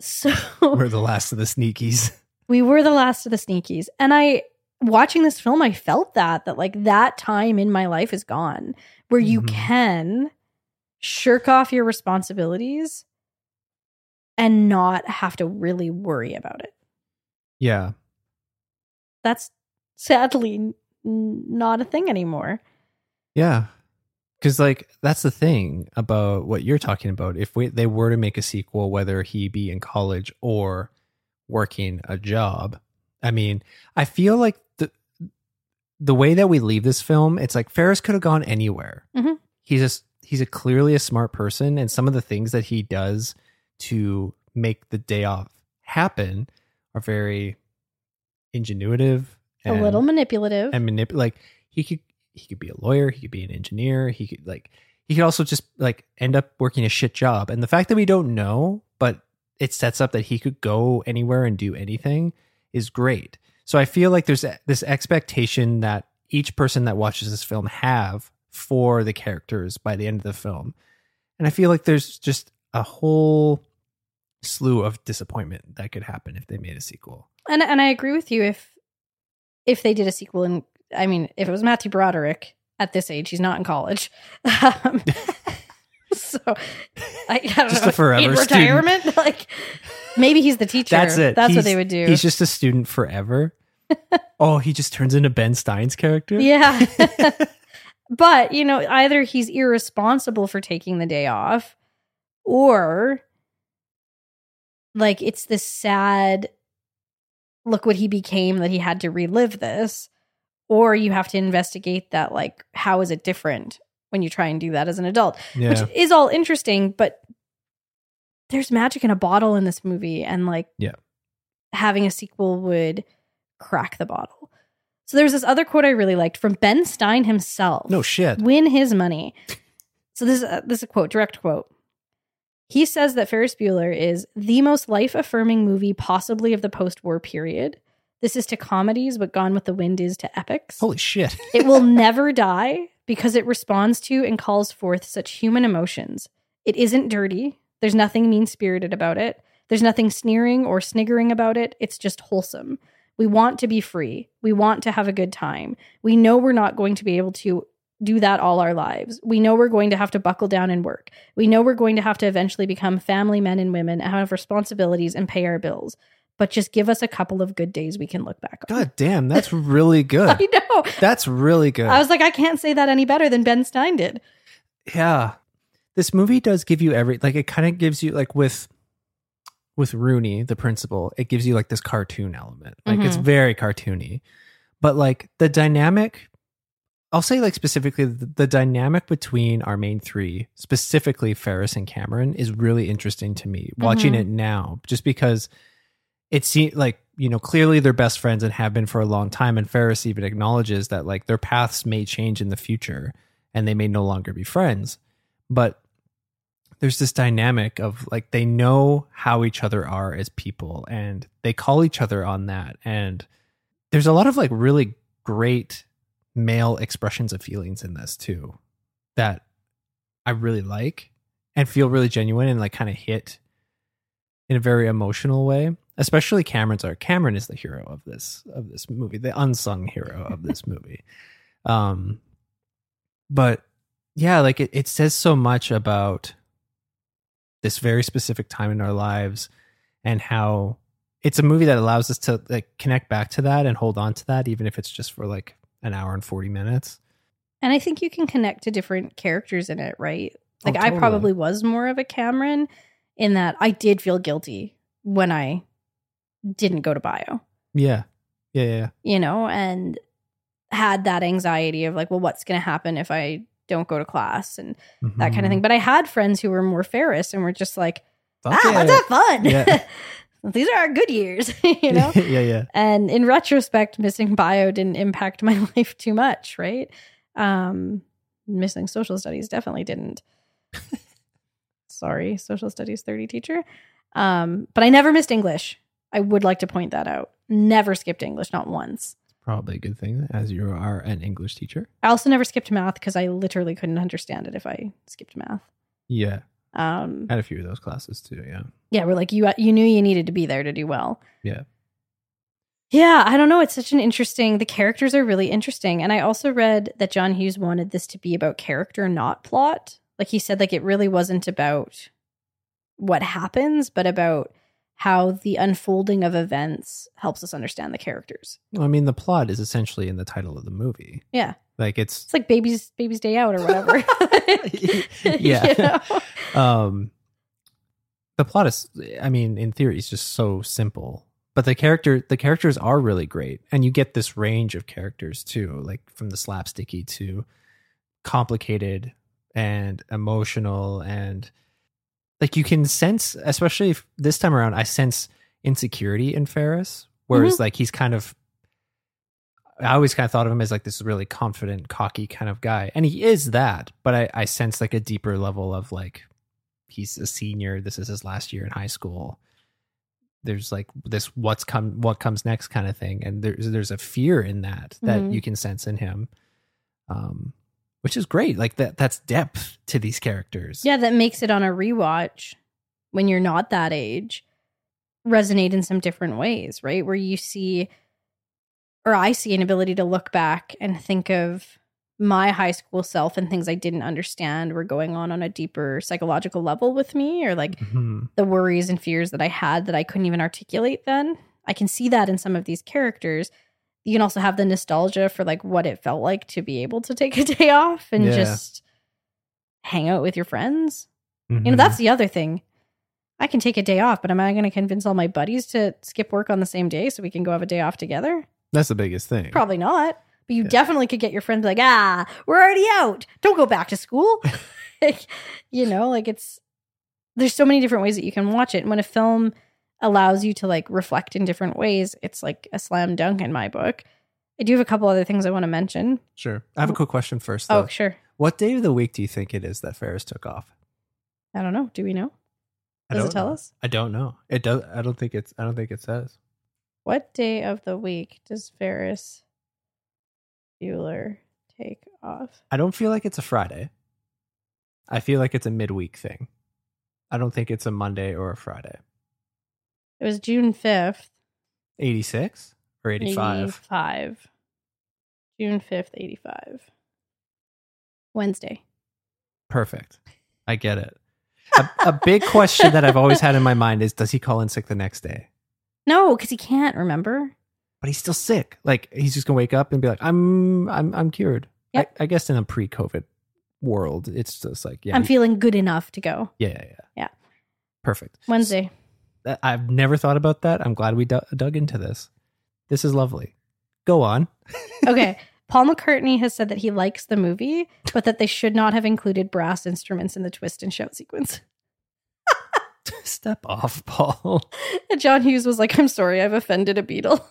so We're the last of the sneakies. we were the last of the sneakies and i watching this film i felt that that like that time in my life is gone where you Mhm. can shirk off your responsibilities and not have to really worry about it Yeah. that's sadly not a thing anymore Yeah. Cause like that's the thing about what you're talking about. If we, they were to make a sequel, whether he be in college or working a job, I mean, I feel like the the way that we leave this film, it's like Ferris could have gone anywhere. Mhm. He's just he's a clearly a smart person, and some of the things that he does to make the day off happen are very ingenuitive. a little manipulative and manip like he could he could be a lawyer he could be an engineer he could like he could also just like end up working a shit job and the fact that we don't know but it sets up that he could go anywhere and do anything is great so i feel like there's this expectation that each person that watches this film have for the characters by the end of the film and i feel like there's just a whole slew of disappointment that could happen if they made a sequel and and I agree with you if if they did a sequel and I mean if it was Matthew Broderick at this age he's not in college um, so I, I don't Just know a forever in student. retirement like maybe he's the teacher That's it. that's what they would do He's just a student forever. oh, he just turns into Ben Stein's character. yeah but you know either he's irresponsible for taking the day off or like it's this sad look what he became that he had to relive this or you have to investigate that like how is it different when you try and do that as an adult yeah. which is all interesting but there's magic in a bottle in this movie and like Yeah. having a sequel would crack the bottle so there's this other quote i really liked from ben stein himself no shit. win his money. So this is a, this is a quote, direct quote. He says that Ferris Bueller is the most life affirming movie possibly of the post war period. This is to comedies what Gone with the Wind is to epics. Holy shit. it will never die because it responds to and calls forth such human emotions. It isn't dirty. There's nothing mean spirited about it. There's nothing sneering or sniggering about it. It's just wholesome. We want to be free. We want to have a good time. We know we're not going to be able to do that all our lives. We know we're going to have to buckle down and work. We know we're going to have to eventually become family men and women and have responsibilities and pay our bills. But just give us a couple of good days we can look back on. God damn, that's really good. I know. That's really good. I was like, I can't say that any better than Ben Stein did. yeah. This movie does give you every like it kind of gives you like with with Rooney, the principal, it gives you like this cartoon element. Like it's Mhm. very cartoony. But like the dynamic I'll say like specifically the, the dynamic between our main three, specifically Ferris and Cameron, is really interesting to me watching Mhm. it now, just because it seems like, you know, clearly they're best friends and have been for a long time. And Ferris even acknowledges that like their paths may change in the future and they may no longer be friends. But there's this dynamic of like they know how each other are as people and they call each other on that. And there's a lot of like really great male expressions of feelings in this too that I really like and feel really genuine and like kind of hit in a very emotional way. Especially Cameron's arc. Cameron is the hero of this of this movie, the unsung hero of this movie. Um but yeah, like it, it says so much about this very specific time in our lives and how it's a movie that allows us to like connect back to that and hold on to that even if it's just for like an hour and 40 minutes. And I think you can connect to different characters in it, right? Oh, like Oh, I probably was more of a Cameron in that I did feel guilty when I didn't go to bio, Yeah. Yeah, yeah. yeah. you know, and had that anxiety of like, well, what's going to happen if I don't go to class and that kind of Mhm. thing. But I had friends who were more Ferris and were just like, Fuck ah, yeah. let's have fun. Yeah. These are our good years, you know? yeah, yeah. And in retrospect, missing bio didn't impact my life too much, right? Um, missing social studies definitely didn't. Sorry, social studies 30 teacher. Um, but I never missed English. I would like to point that out. Never skipped English, not once. Probably a good thing as you are an English teacher. I also never skipped math because I literally couldn't understand it if I skipped math. Yeah. Um, I had a few of those classes too, yeah. yeah, we're like you. You knew you needed to be there to do well. Yeah. Yeah, I don't know. It's such an interesting. The characters are really interesting, and I also read that John Hughes wanted this to be about character, not plot. Like he said, like it really wasn't about what happens, but about how the unfolding of events helps us understand the characters. Well, I mean, the plot is essentially in the title of the movie. Yeah, Like it's it's like baby's baby's day out or whatever. Yeah. You know? um the plot is i mean in theory it's just so simple but the character the characters are really great and you get this range of characters too like from the slapsticky to complicated and emotional and like you can sense especially if this time around i sense insecurity in ferris whereas like he's kind of I always kind of thought of him as like this really confident, cocky kind of guy. And he is that, but I, I sense like a deeper level of like he's a senior, this is his last year in high school. There's like this what's come what comes next kind of thing. And there's there's a fear in that that Mhm. you can sense in him. Um which is great. Like that that's depth to these characters. Yeah, that makes it on a rewatch when you're not that age resonate in some different ways, right? Where you see, or I see an ability to look back and think of my high school self and things I didn't understand were going on on a deeper psychological level with me, or like Mhm. the worries and fears that I had that I couldn't even articulate then. I can see that in some of these characters. You can also have the nostalgia for like what it felt like to be able to take a day off and Yeah. just hang out with your friends. You know, Mhm. that's the other thing. I can take a day off, but am I going to convince all my buddies to skip work on the same day so we can go have a day off together? that's the biggest thing. Probably not. But you Yeah. definitely could get your friends like, ah, we're already out. Don't go back to school. Like, you know, like it's, there's so many different ways that you can watch it. And when a film allows you to like reflect in different ways, it's like a slam dunk in my book. I do have a couple other things I want to mention. Sure. I have a quick question first though. Oh, sure. What day of the week do you think it is that Ferris took off? I don't know. Do we know? Does it tell know. us? I don't know. It does. I don't think it's. I don't think it says. What day of the week does Ferris Bueller take off? I don't feel like it's a Friday. I feel like it's a midweek thing. I don't think it's a Monday or a Friday. It was June 5th. 86 or 85. 85. June 5th, 85. Wednesday. Perfect. I get it. A, a big question that I've always had in my mind is does he call in sick the next day? No, because he can't, remember? But he's still sick. Like he's just gonna wake up and be like, I'm I'm I'm cured. Yep. I, I guess in a pre-COVID world, it's just like, yeah, I'm feeling good enough to go. yeah, yeah, yeah. Yeah. Perfect. Wednesday. I've never thought about that. I'm glad we du- dug into this. This is lovely. Go on. Okay. Paul McCartney has said that he likes the movie, but that they should not have included brass instruments in the twist and shout sequence. Step off, Paul. And John Hughes was like, I'm sorry, I've offended a Beatle.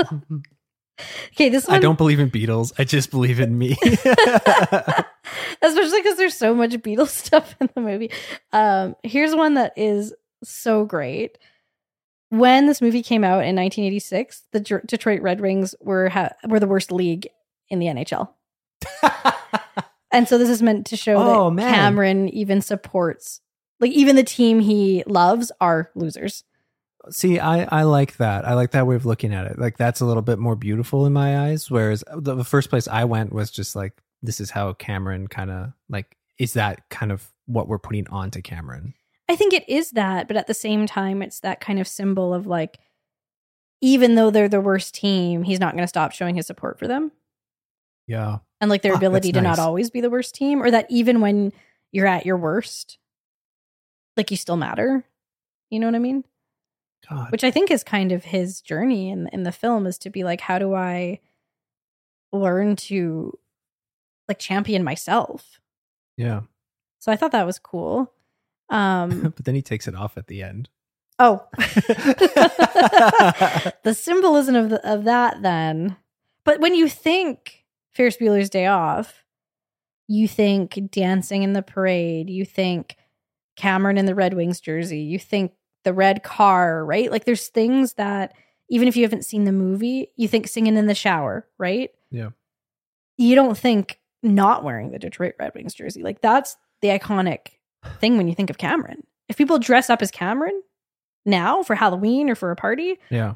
okay, this one. I don't believe in Beatles. I just believe in me. especially because there's so much Beatles stuff in the movie. Um, here's one that is so great. When this movie came out in 1986, the Detroit Red Wings were ha- were the worst league in the NHL, and so this is meant to show Oh, that man. Cameron even supports, like even the team he loves are losers. See, I, I like that. I like that way of looking at it. Like that's a little bit more beautiful in my eyes. Whereas the, the first place I went was just like, this is how Cameron kind of like, is that kind of what we're putting on to Cameron? I think it is that, but at the same time, it's that kind of symbol of like, even though they're the worst team, he's not going to stop showing his support for them. Yeah. and like their ability to not always be the worst team or that even when you're at your worst like you still matter you know what i mean God. which i think is kind of his journey in in the film is to be like how do i learn to like champion myself yeah. so i thought that was cool um but then he takes it off at the end. oh. The symbolism of the, of that then. But when you think Ferris Bueller's Day Off you think dancing in the parade you think Cameron in the Red Wings jersey you think the red car right? Like there's things that even if you haven't seen the movie you think singing in the shower right? Yeah. you don't think not wearing the Detroit Red Wings jersey. Like that's the iconic thing when you think of Cameron if people dress up as Cameron now for Halloween or for a party Yeah.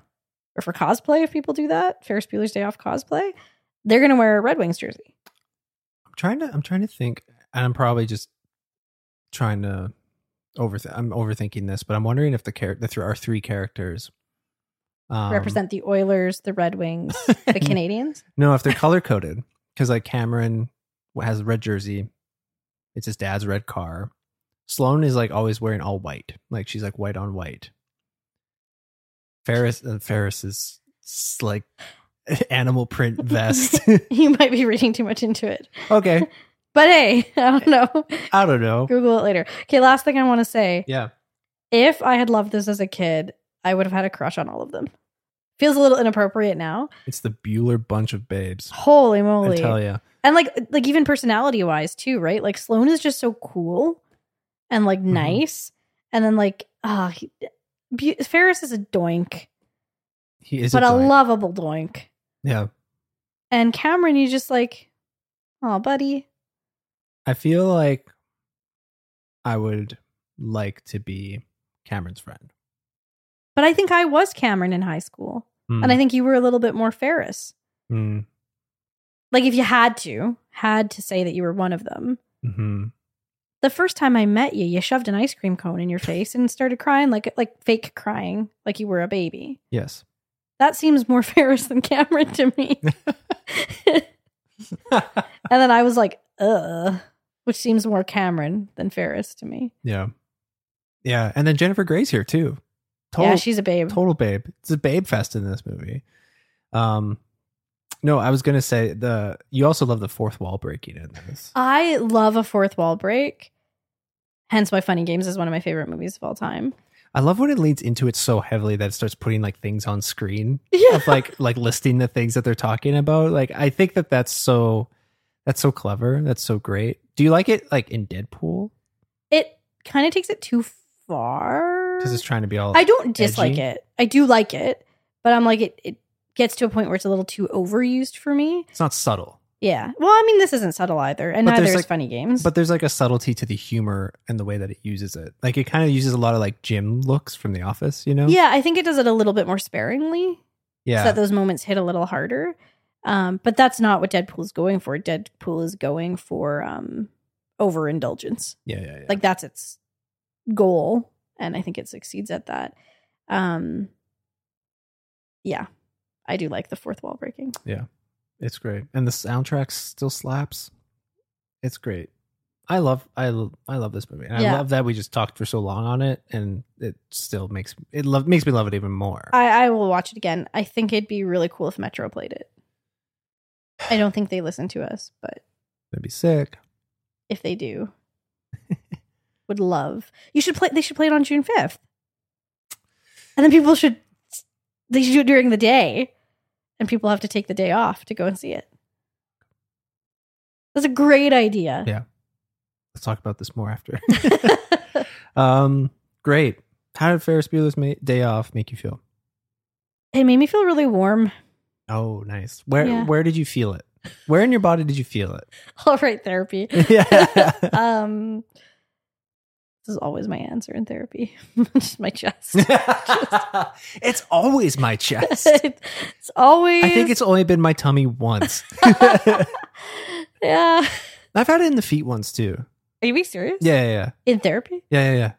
or for cosplay, if people do that, Ferris Bueller's Day Off cosplay, they're going to wear a Red Wings jersey. I'm trying to, I'm trying to think, and I'm probably just trying to overthink. I'm overthinking this, but I'm wondering if the character, the th- our three characters um, represent the Oilers, the Red Wings, the Canadiens. No, if they're color coded, because like Cameron has a red jersey, it's his dad's red car. Sloane is like always wearing all white, like she's like white on white. Ferris, uh, Ferris is like animal print vest. you might be reading too much into it. okay, But hey, I don't know. I don't know. Google it later. Okay, last thing I want to say. Yeah, If I had loved this as a kid, I would have had a crush on all of them. Feels a little inappropriate now. it's the Bueller bunch of babes. Holy moly. I tell you, and like like even personality wise too right like sloane is just so cool and like Mm-hmm. nice. And then like ah he Bu- ferris is a doink. He is, but a, a, lovable doink. Yeah, and cameron you just like oh buddy. I feel like I would like to be Cameron's friend, but i think i was cameron in high school. Mm, and i think you were a little bit more ferris. Mm, like if you had to had to say that you were one of them. Mhm. The first time i met you you shoved an ice cream cone in your face and started crying like like fake crying like you were a baby yes. that seems more Ferris than Cameron to me. and then I was like, ugh, which seems more Cameron than Ferris to me. Yeah. Yeah. And then Jennifer Grey's here too. Total, yeah, she's a babe. total babe. It's a babe fest in this movie. Um no, I was gonna say the you also love the fourth wall breaking in this. I love a fourth wall break. Hence why Funny Games is one of my favorite movies of all time. I love when it leads into it so heavily that it starts putting like things on screen Yeah. of like like listing the things that they're talking about. Like I think that that's so that's so clever. That's so great. Do you like it like in Deadpool? It kind of takes it too far. Because it's trying to be all. I don't dislike edgy. it. I do like it, but I'm like it. It gets to a point where it's a little too overused for me. It's not subtle, Yeah. Well, I mean, this isn't subtle either, and But neither there's, is like- funny games. but there's like a subtlety to the humor and the way that it uses it. Like it kind of uses a lot of like Jim looks from The Office. You know? yeah, I think it does it a little bit more sparingly, Yeah. so that those moments hit a little harder. Um, but that's not what Deadpool is going for. Deadpool is going for um, overindulgence. yeah. Yeah. Yeah. Like that's its goal, and I think it succeeds at that. Um, yeah, I do like the fourth wall breaking. Yeah. It's great, and the soundtrack still slaps. It's great. I love I I love this movie, and I love that we just talked for so long on it, and it still makes it love makes me love it even more. I, I will watch it again. I think it'd be really cool if Metro played it. I don't think they listen to us, but That'd be sick. if they do, would love. You should play. They should play it on June fifth, and then people should. They should do it during the day, and people have to take the day off to go and see it. That's a great idea. Yeah. Let's talk about this more after. um, great. How did Ferris Bueller's ma- Day Off make you feel? it made me feel really warm. Oh, nice. Where Yeah. where did you feel it? Where in your body did you feel it? All right, therapy. yeah. um, this is always my answer in therapy. Just my chest. it's always my chest. it's always. I think it's only been my tummy once. yeah. I've had it in the feet once too. Are you being serious? Yeah, yeah, yeah. In therapy? Yeah, yeah, yeah.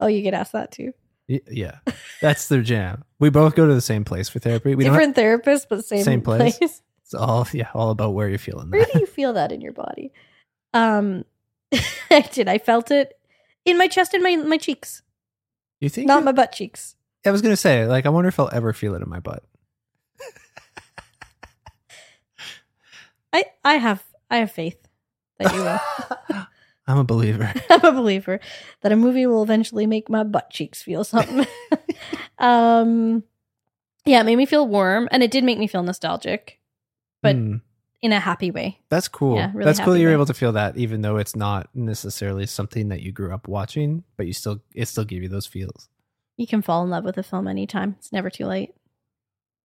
Oh, you get asked that too. Y- Yeah. That's their jam. We both go to the same place for therapy. We Different therapists, but same, Same place? place. it's all yeah, all about where you're feeling Where do you feel that in your body? Um, I did. I felt it in my chest and my my cheeks, You think not you- my butt cheeks. I was gonna say, like, I wonder if I'll ever feel it in my butt. I I have I have faith that you will. I'm a believer. I'm a believer that a movie will eventually make my butt cheeks feel something. um, yeah, it made me feel warm, and it did make me feel nostalgic, but Hmm. In a happy way. That's cool. Yeah, really That's cool. You're way. able to feel that, even though it's not necessarily something that you grew up watching, but you still it still gave you those feels. You can fall in love with a film anytime. It's never too late.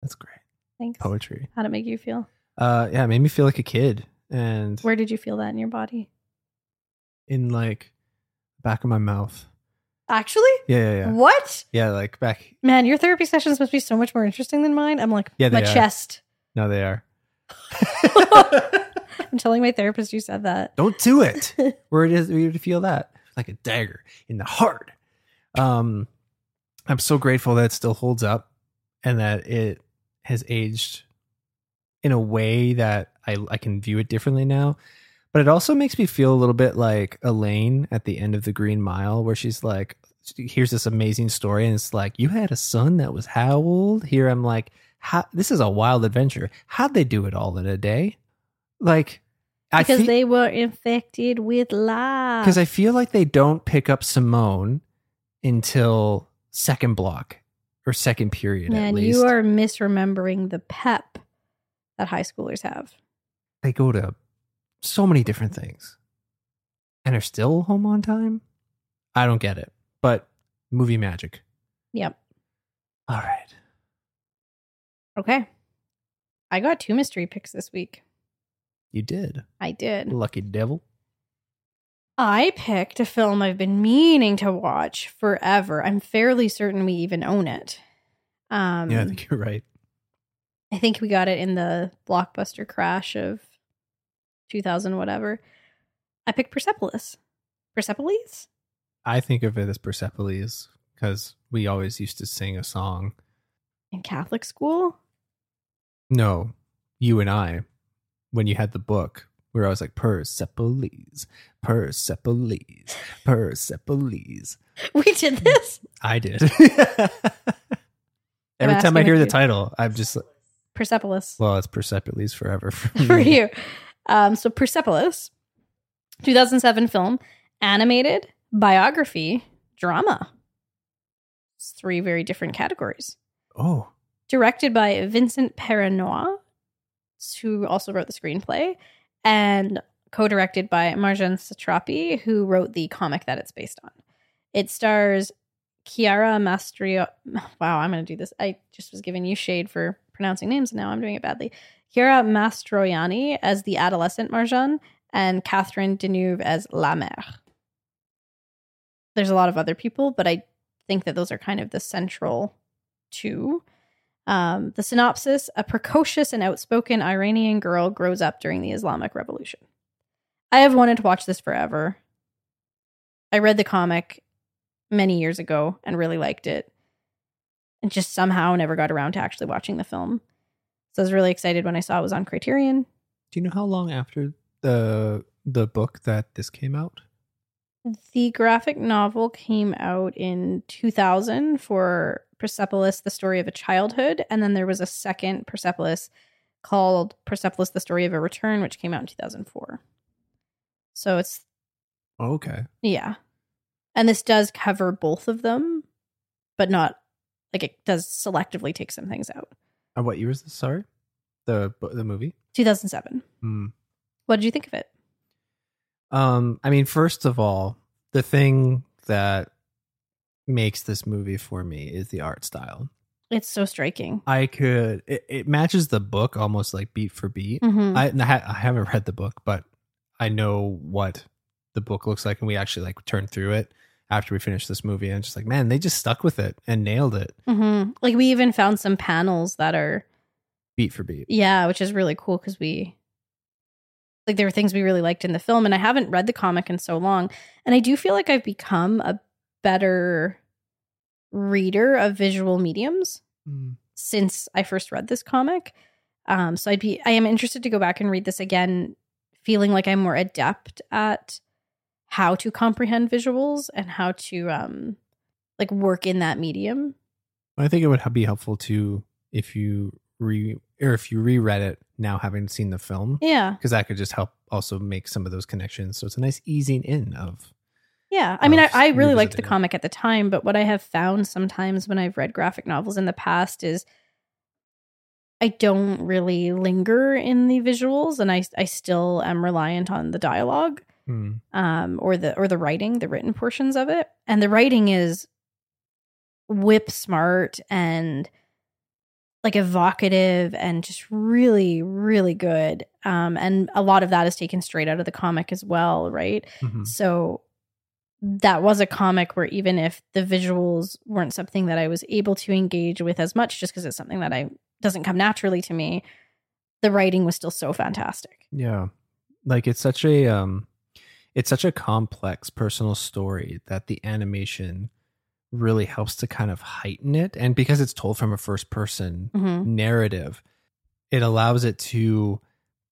That's great. Thanks. Poetry. How'd it make you feel? Uh, yeah, it made me feel like a kid, and Where did you feel that in your body? in like back of my mouth. Actually, Yeah, yeah, yeah. what? Yeah, like back. Man, your therapy sessions must be so much more interesting than mine. I'm like, Yeah, my are. chest. No, they are. I'm telling my therapist you said that. Don't do it. Where it is, you feel that like a dagger in the heart. Um, I'm so grateful that it still holds up, and that it has aged in a way that I I can view it differently now. But it also makes me feel a little bit like Elaine at the end of the Green Mile, where she's like, "Here's this amazing story," and it's like, "You had a son that was how old?" Here, I'm like, "How? This is a wild adventure. How'd they do it all in a day?" Like, I Because feel- they were infected with lies. because I feel like they don't pick up Simone until second block or second period at Man, least. you are misremembering the pep that high schoolers have. they go to so many different things, and are still home on time. I don't get it, but movie magic. Yep. All right, Okay. I got two mystery picks this week. you did, I did. lucky devil. I picked a film I've been meaning to watch forever. I'm fairly certain we even own it. Um, yeah, I think you're right. I think we got it in the blockbuster crash of 2000 whatever. I picked Persepolis. Persepolis? I think of it as Persepolis because we always used to sing a song. In Catholic school? No, you and I, when you had the book, where I was like Persepolis, Persepolis, Persepolis. We did this? I did. Every time I hear the you- title, I'm just like, Persepolis. well, it's Persepolis forever for, for you. Um, so Persepolis, 2007 film, animated, biography, drama. It's three very different categories. Oh, Directed by Vincent Paronnaud, who also wrote the screenplay, and co-directed by Marjane Satrapi, who wrote the comic that it's based on. It stars Chiara Mastrio. Wow, I'm going to do this. I just was giving you shade for pronouncing names, and now I'm doing it badly. Chiara Mastroianni as the adolescent Marjane, and Catherine Deneuve as La Mère. There's a lot of other people, but I think that those are kind of the central two. Um, the synopsis A precocious and outspoken Iranian girl grows up during the Islamic Revolution. I have wanted to watch this forever. I read the comic many years ago and really liked it. And just somehow never got around to actually watching the film. So I was really excited when I saw it was on Criterion. Do you know how long after the the book that this came out? The graphic novel came out in 2000 for Persepolis, The Story of a Childhood. And then there was a second Persepolis called Persepolis, The Story of a Return, which came out in 2004. So it's, Oh, okay. yeah. And this does cover both of them, but not like it does selectively take some things out. Uh, what year is this? Sorry, the the movie. 2007. Hmm. What did you think of it? Um, I mean, first of all, the thing that makes this movie for me is the art style. It's so striking. I could it, it matches the book almost like beat for beat. Mhm. I, I haven't read the book, but I know what the book looks like, and we actually like turned through it after we finished this movie, and just like, man, they just stuck with it and nailed it Mhm. Like we even found some panels that are beat for beat. Yeah, which is really cool because we like there were things we really liked in the film, and I haven't read the comic in so long, and I do feel like I've become a better reader of visual mediums Mm. since I first read this comic. Um, so I'd be I am interested to go back and read this again, feeling like I'm more adept at how to comprehend visuals and how to um like work in that medium. I think it would be helpful to if you re or if you reread it now, having seen the film, Yeah. because that could just help also make some of those connections. So it's a nice easing in of Yeah, I mean, I, I really liked the it. comic at the time, but what I have found sometimes when I've read graphic novels in the past is I don't really linger in the visuals, and I I still am reliant on the dialogue, Hmm. um, or the or the writing, the written portions of it, and the writing is whip smart and like evocative and just really really good um and a lot of that is taken straight out of the comic as well right Mhm. so that was a comic where even if the visuals weren't something that I was able to engage with as much, just because it's something that I doesn't come naturally to me, the writing was still so fantastic. Yeah. Like it's such a um it's such a complex personal story that the animation really helps to kind of heighten it and because it's told from a first person Mm-hmm. narrative it allows it to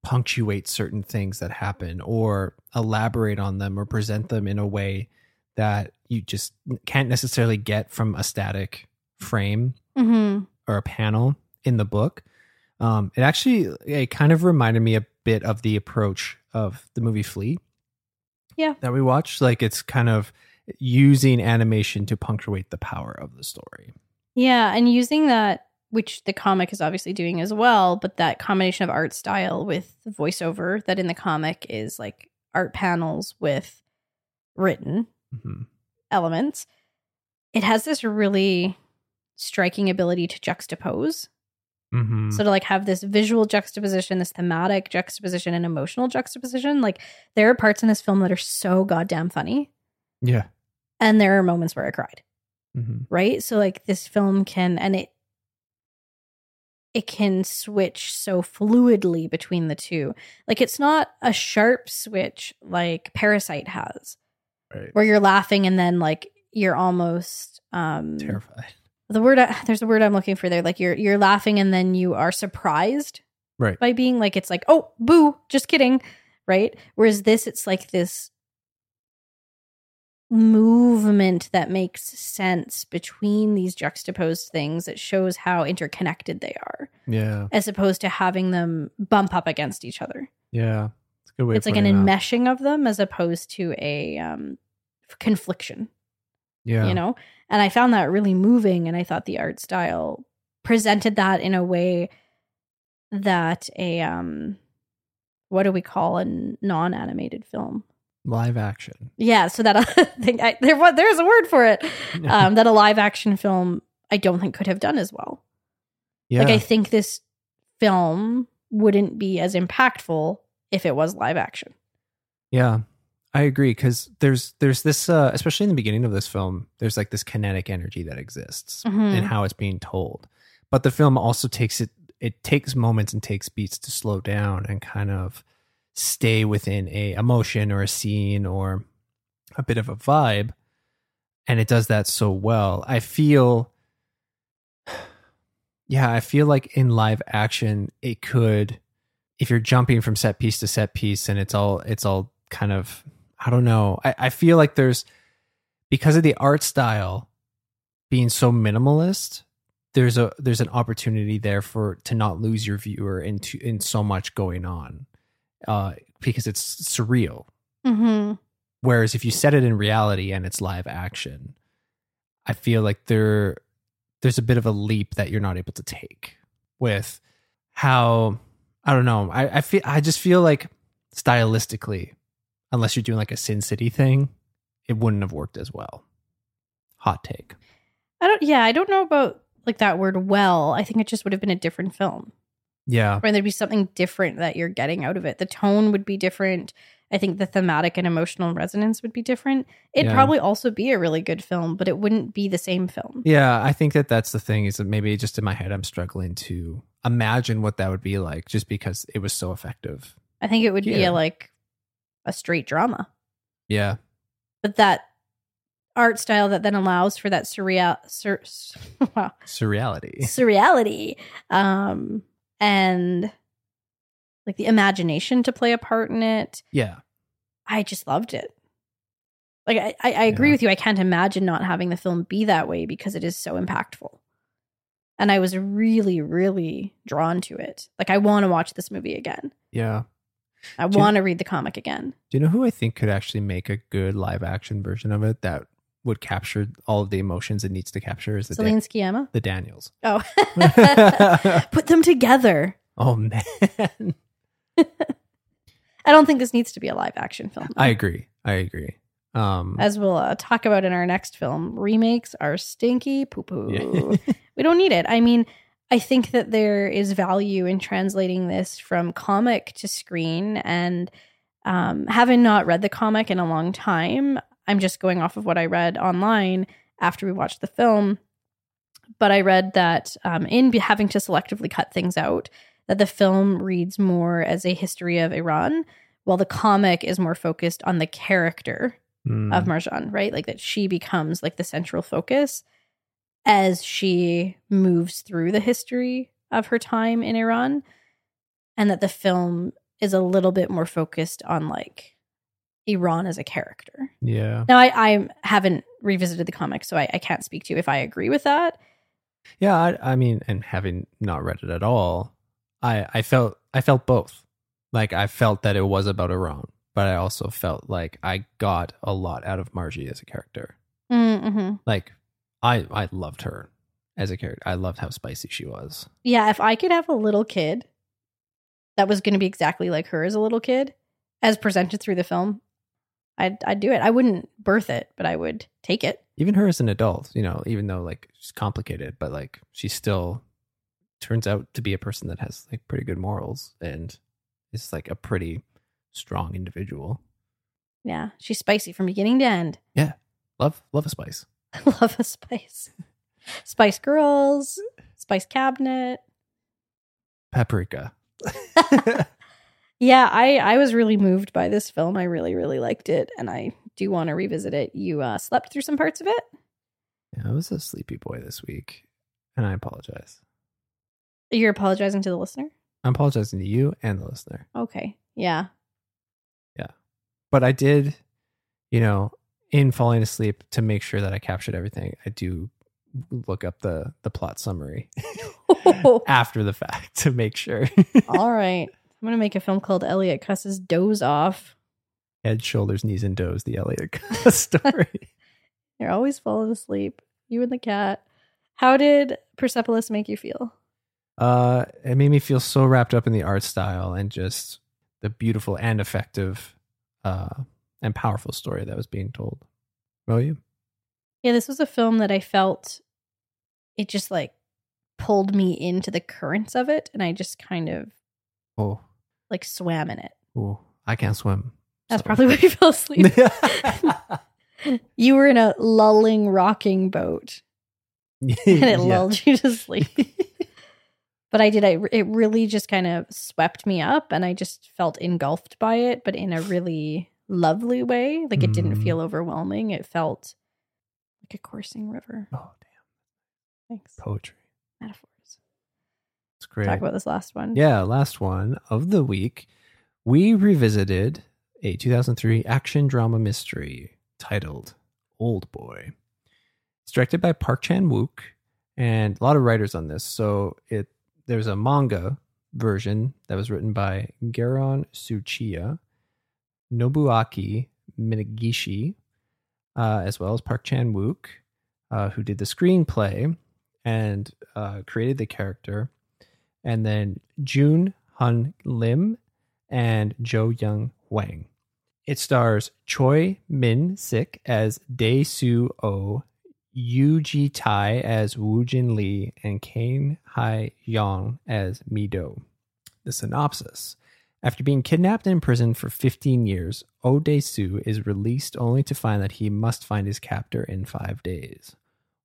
punctuate certain things that happen or elaborate on them or present them in a way that you just can't necessarily get from a static frame Mm-hmm. or a panel in the book. Um, it actually it kind of reminded me a bit of the approach of the movie Flee. Yeah. That we watched. Like it's kind of using animation to punctuate the power of the story. Yeah, and using that, which the comic is obviously doing as well, but that combination of art style with voiceover that in the comic is like art panels with written Mhm. elements. It has this really striking ability to juxtapose. Mhm. So to like have this visual juxtaposition, this thematic juxtaposition, and emotional juxtaposition, like there are parts in this film that are so goddamn funny, yeah. and there are moments where I cried. Mhm. Right, so like this film can, and it it can switch so fluidly between the two. Like it's not a sharp switch like Parasite has, Right. where you're laughing and then like you're almost um Terrified. the word I- there's a word I'm looking for there. Like you're you're laughing and then you are surprised Right. by being like it's like oh boo just kidding right whereas this it's like this movement that makes sense between these juxtaposed things that shows how interconnected they are Yeah. as opposed to having them bump up against each other Yeah. It's a good way. it's like an that. enmeshing of them as opposed to a um confliction Yeah. you know and i found that really moving and i thought the art style presented that in a way that a um what do we call a non-animated film live action. Yeah, so that I think I, there wa- there's a word for it. Um, that a live action film I don't think could have done as well. Yeah, Like I think this film wouldn't be as impactful if it was live action. yeah, I agree because there's there's this uh, especially in the beginning of this film, there's like this kinetic energy that exists Mhm. in how it's being told, but the film also takes it it takes moments and takes beats to slow down and kind of stay within a emotion or a scene or a bit of a vibe and it does that so well i feel yeah i feel like in live action it could if you're jumping from set piece to set piece and it's all it's all kind of i don't know i, I feel like there's because of the art style being so minimalist there's a there's an opportunity there for to not lose your viewer into in so much going on uh because it's surreal Mm-hmm. whereas if you set it in reality and it's live action i feel like there there's a bit of a leap that you're not able to take with how i don't know i, I feel i just feel like stylistically unless you're doing like a sin city thing it wouldn't have worked as well hot take I don't. Yeah, I don't know about like that word. Well, I think it just would have been a different film, yeah or there'd be something different that you're getting out of it. The tone would be different. I think the thematic and emotional resonance would be different. It'd Yeah. probably also be a really good film, but it wouldn't be the same film. Yeah, I think that that's the thing is that maybe just in my head I'm struggling to imagine what that would be like just because it was so effective. I think it would be a like a straight drama, Yeah. but that art style that then allows for that surreal, sur, wow, Surreality. surreality, um, and like the imagination to play a part in it. Yeah. I just loved it. Like I, I, I agree Yeah. with you. I can't imagine not having the film be that way because it is so impactful. And I was really, really drawn to it. Like I want to watch this movie again. Yeah. I want to read the comic again. Do you know who I think could actually make a good live action version of it that would capture all of the emotions it needs to capture is the, Celine Dan- the Daniels. Oh, put them together. Oh man. I don't think this needs to be a live action film. I agree. I agree. Um As we'll uh, talk about in our next film, remakes are stinky poo poo. yeah. we don't need it. I mean, I think that there is value in translating this from comic to screen. And um, having not read the comic in a long time, I'm just going off of what I read online after we watched the film. But I read that um, in be- having to selectively cut things out, that the film reads more as a history of Iran, while the comic is more focused on the character Mm. of Marjane, right? Like that she becomes like the central focus as she moves through the history of her time in Iran. And that the film is a little bit more focused on like Iran as a character. yeah. Now, I, I haven't revisited the comic, so I, I can't speak to if I agree with that. Yeah, I, I mean, and having not read it at all, I I felt I felt both. Like I felt that it was about Iran, but I also felt like I got a lot out of Marji as a character. Mm-hmm. Like I I loved her as a character. I loved how spicy she was. Yeah, if I could have a little kid that was going to be exactly like her as a little kid, as presented through the film, I'd I'd do it. I wouldn't birth it, but I would take it. Even her as an adult, you know, even though like she's complicated, but like she still turns out to be a person that has like pretty good morals and is like a pretty strong individual. Yeah, she's spicy from beginning to end. Yeah, love love a spice. Love a spice. Spice Girls, Spice Cabinet. Paprika. Yeah, I I was really moved by this film. I really really liked it, and I do want to revisit it. You uh, slept through some parts of it. Yeah, I was a sleepy boy this week, and I apologize. You're apologizing to the listener. I'm apologizing to you and the listener. Okay, yeah, But I did, you know, in falling asleep to make sure that I captured everything, I do look up the the plot summary after the fact to make sure. All right. I'm going to make a film called Elliott Kuss's Doze Off. Head, shoulders, knees, and toes. The Elliott Kuss story. You're always falling asleep. You and the cat. How did Persepolis make you feel? Uh, it made me feel so wrapped up in the art style and just the beautiful and effective uh, and powerful story that was being told. Will you? Yeah, this was a film that I felt it just like pulled me into the currents of it and I just kind of Oh, like swam in it. oh, I can't swim. That's so- probably why you fell asleep. you were in a lulling rocking boat and it Yeah. lulled you to sleep. But I did I it really just kind of swept me up and I just felt engulfed by it but in a really lovely way. Like it didn't Mm. feel overwhelming. It felt like a coursing river. Oh, damn. Thanks. Poetry. Metaphors. It's great. Talk about this last one. Yeah, last one of the week. We revisited a 2003 action drama mystery titled Old Boy. It's directed by Park Chan Wook and a lot of writers on this. So it there's a manga version that was written by Garon Tsuchiya, Nobuaki Minagishi, uh, as well as Park Chan Wook, uh, who did the screenplay and uh, created the character and then Jun Hun Lim and Jo Young Wang. It stars Choi Min Sik as Dae Soo Oh, Yu Ji Tai as Wu Jin Lee, and Kang Hye Jung as Mi Do. The synopsis. After being kidnapped and imprisoned for 15 years, Dae Soo is released only to find that he must find his captor in five days.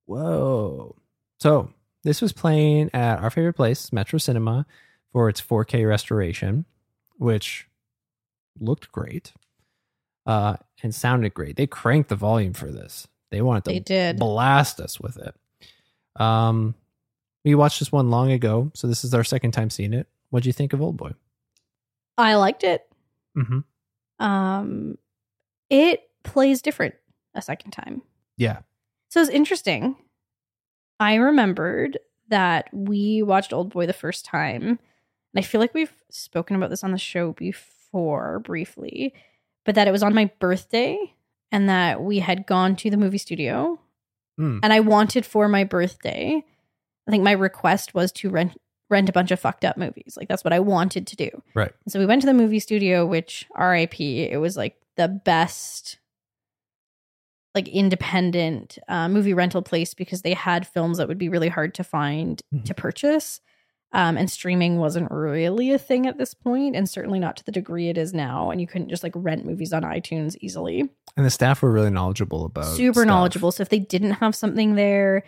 Whoa. So, this was playing at our favorite place, Metro Cinema, for its 4K restoration, which looked great uh, and sounded great. They cranked the volume for this. They wanted to They did. blast us with it. Um, we watched this one long ago, so this is our second time seeing it. What do you think of Old Boy? I liked it. Mm-hmm. Um it plays different a second time. Yeah. So it's interesting. I remembered that we watched Old Boy the first time. And I feel like we've spoken about this on the show before briefly, but that it was on my birthday and that we had gone to the movie studio. Mm. And I wanted for my birthday, I think my request was to rent rent a bunch of fucked up movies. Like that's what I wanted to do. Right. And so we went to the movie studio, which RIP, it was like the best like independent uh, movie rental place because they had films that would be really hard to find Mhm. to purchase. Um, and streaming wasn't really a thing at this point, and certainly not to the degree it is now. And you couldn't just like rent movies on iTunes easily And the staff were really knowledgeable about super stuff. knowledgeable. So if they didn't have something there,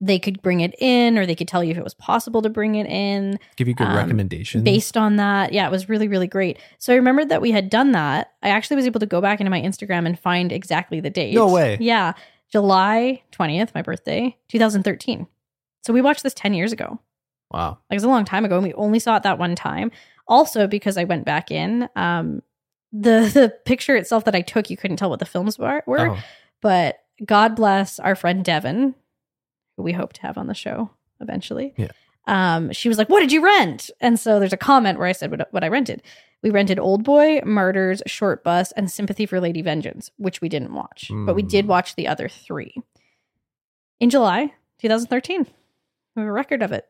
they could bring it in, or they could tell you if it was possible to bring it in Give you good um, recommendations. based on that. Yeah, it was really, really great. So I remembered that we had done that. I actually was able to go back into my Instagram and find exactly the date. No way. Yeah. July 20th, my birthday, 2013. So we watched this 10 years ago. Wow. Like it was a long time ago, and we only saw it that one time. Also, because I went back in, um, the the picture itself that I took, you couldn't tell what the films were. were Oh, but God bless our friend Devin, who we hope to have on the show eventually. Yeah. Um, she was like, "What did you rent?" And so there's a comment where I said what, what I rented. We rented Old Boy, Martyrs, Short Bus, and Sympathy for Lady Vengeance, which we didn't watch, but we did Hmm. watch the other three in July 2013. We have a record of it.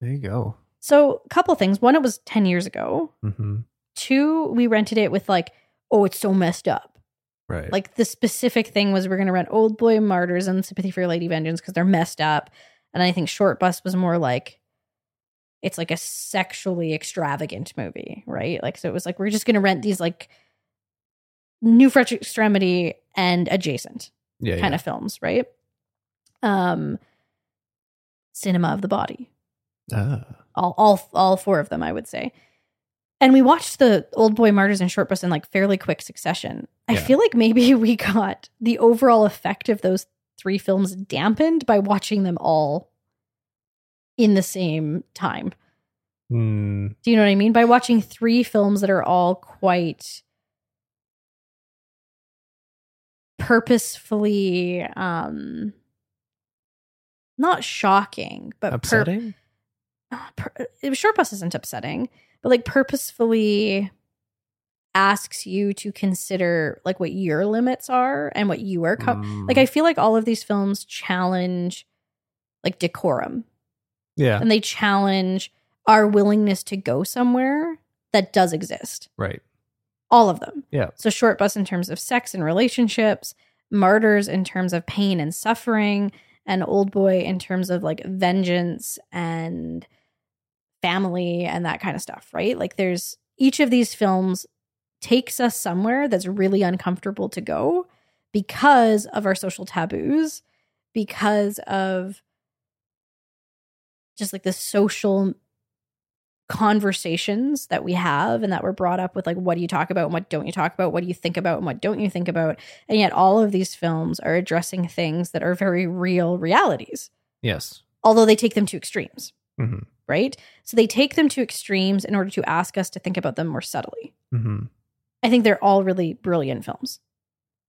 There you go. So, a couple things. One, it was 10 years ago. hmm Two, we rented it with like, oh, it's so messed up. Right. Like the specific thing was we're going to rent Old Boy Martyrs and Sympathy for Lady Vengeance because they're messed up. And I think Short Bus was more like it's like a sexually extravagant movie, right? Like so it was like we're just going to rent these like new French extremity and adjacent yeah, kind yeah. of films, right? Um Cinema of the Body. Ah. All all all four of them, I would say. And we watched the Old Boy Martyrs and Short Bus in like fairly quick succession. I Yeah. feel like maybe we got the overall effect of those three films dampened by watching them all in the same time. Mm, Do you know what I mean? By watching three films that are all quite purposefully um not shocking, but upsetting. per- it- short bus isn't upsetting, but like purposefully asks you to consider like what your limits are and what you are co- Mm, like I feel like all of these films challenge like decorum yeah. and they challenge our willingness to go somewhere that does exist. Right. All of them. Yeah. So short bus in terms of sex and relationships, martyrs in terms of pain and suffering, and old boy in terms of like vengeance and family and that kind of stuff, right? Like there's each of these films takes us somewhere that's really uncomfortable to go because of our social taboos, because of just like the social conversations that we have and that we're brought up with like what do you talk about and what don't you talk about what do you think about and what don't you think about and yet all of these films are addressing things that are very real realities Yes. although they take them to extremes hmm right? So they take them to extremes in order to ask us to think about them more subtly. Hmm i think they're all really brilliant films.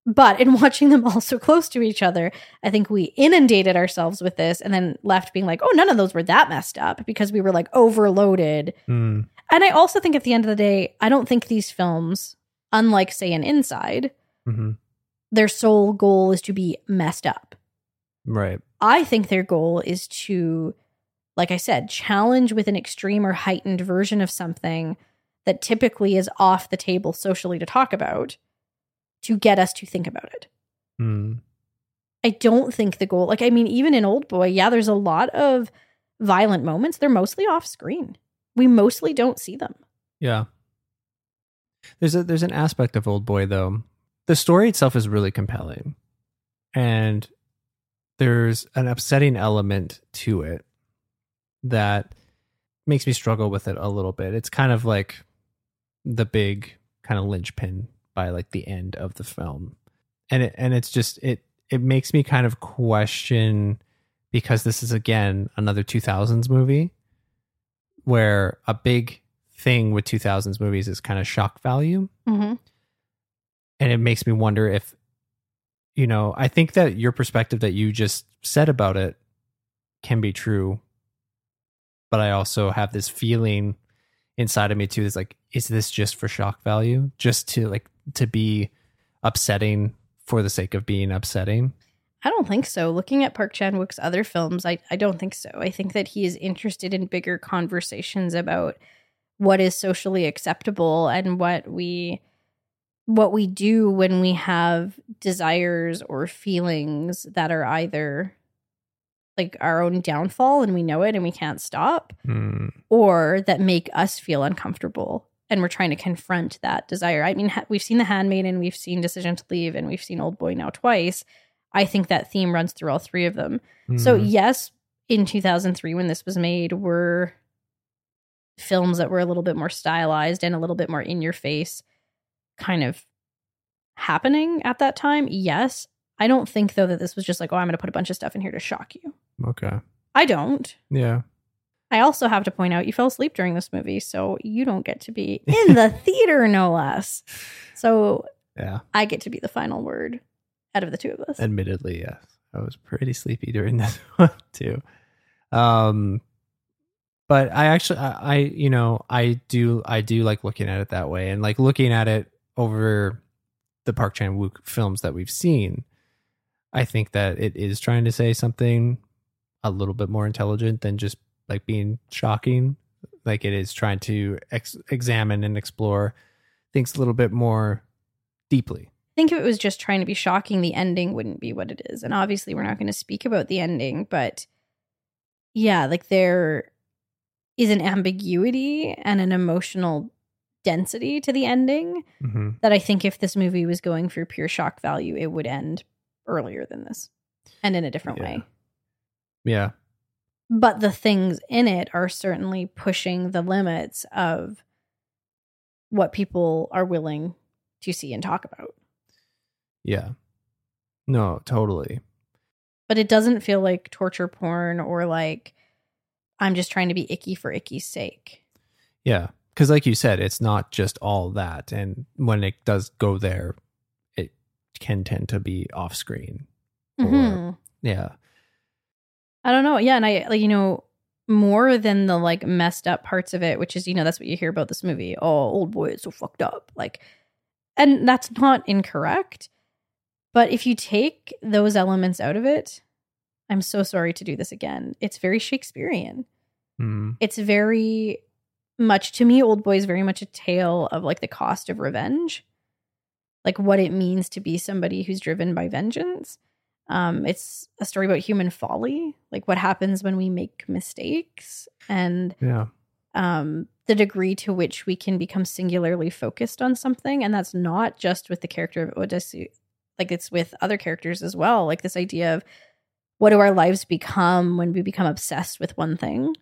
But in watching them all so close to each other i think we inundated ourselves with this and then left being like oh none of those were that messed up because we were like overloaded. Mm. and I also think at the end of the day, I don't think these films, unlike, say, an Inside, hmm their sole goal is to be messed up. Right. I think their goal is to, like I said, challenge with an extreme or heightened version of something that typically is off the table socially to talk about to get us to think about it. Mm. I don't think the goal, like, I mean, even in Old Boy, yeah, there's a lot of violent moments. They're mostly off screen. We mostly don't see them. Yeah. There's a there's an aspect of Old Boy though. The story itself is really compelling. And there's an upsetting element to it that makes me struggle with it a little bit. It's kind of like the big kind of linchpin by like the end of the film. And it and it's just it it makes me kind of question because this is again another 2000s movie where a big thing with 2000s movies is kind of shock value Mm-hmm. and it makes me wonder if you know i think that your perspective that you just said about it can be true but i also have this feeling inside of me too is like is this just for shock value just to like to be upsetting for the sake of being upsetting I don't think so. Looking at Park Chan Wook's other films, I, I don't think so. I think that he is interested in bigger conversations about what is socially acceptable and what we what we do when we have desires or feelings that are either like our own downfall and we know it and we can't stop Hmm. or that make us feel uncomfortable and we're trying to confront that desire. I mean, ha- we've seen The Handmaiden, we've seen Decision to Leave, and we've seen Old Boy now twice. I think that theme runs through all three of them. So, Mhm. yes, in 2003, when this was made, were films that were a little bit more stylized and a little bit more in your face kind of happening at that time. Yes. I don't think, though, that this was just like, oh, I'm going to put a bunch of stuff in here to shock you. Okay I don't. yeah I also have to point out you fell asleep during this movie, so you don't get to be in the theater, no less. So yeah I get to be the final word out of the two of us. admittedly yes i was pretty sleepy during this one too um but i actually I, I you know i do i do like looking at it that way and like looking at it over the park chan-wook films that we've seen i think that it is trying to say something a little bit more intelligent than just like being shocking like it is trying to ex- examine and explore things a little bit more deeply I think if it was just trying to be shocking, the ending wouldn't be what it is. And obviously, we're not going to speak about the ending, but yeah, like there is an ambiguity and an emotional density to the ending mm-hmm. that I think if this movie was going for pure shock value, it would end earlier than this and in a different Yeah. way. Yeah but the things in it are certainly pushing the limits of what people are willing to see and talk about. Yeah. No, totally. But it doesn't feel like torture porn or like I'm just trying to be icky for icky's sake. Yeah. Because, like you said, it's not just all that. And when it does go there, it can tend to be off screen. Or- Mhm. Yeah. I don't know. Yeah, and I like you know more than the like messed up parts of it, which is you know that's what you hear about this movie. Oh, old boy, it's so fucked up. Like, and that's not incorrect. But if you take those elements out of it, I'm so sorry to do this again. It's very Shakespearean. Mm. It's very much to me, Old Boy is very much a tale of like the cost of revenge, like what it means to be somebody who's driven by vengeance. Um, it's a story about human folly, like what happens when we make mistakes and Yeah. um, the degree to which we can become singularly focused on something. And that's not just with the character of Odysseus, like it's with other characters as well. Like this idea of what do our lives become when we become obsessed with one thing?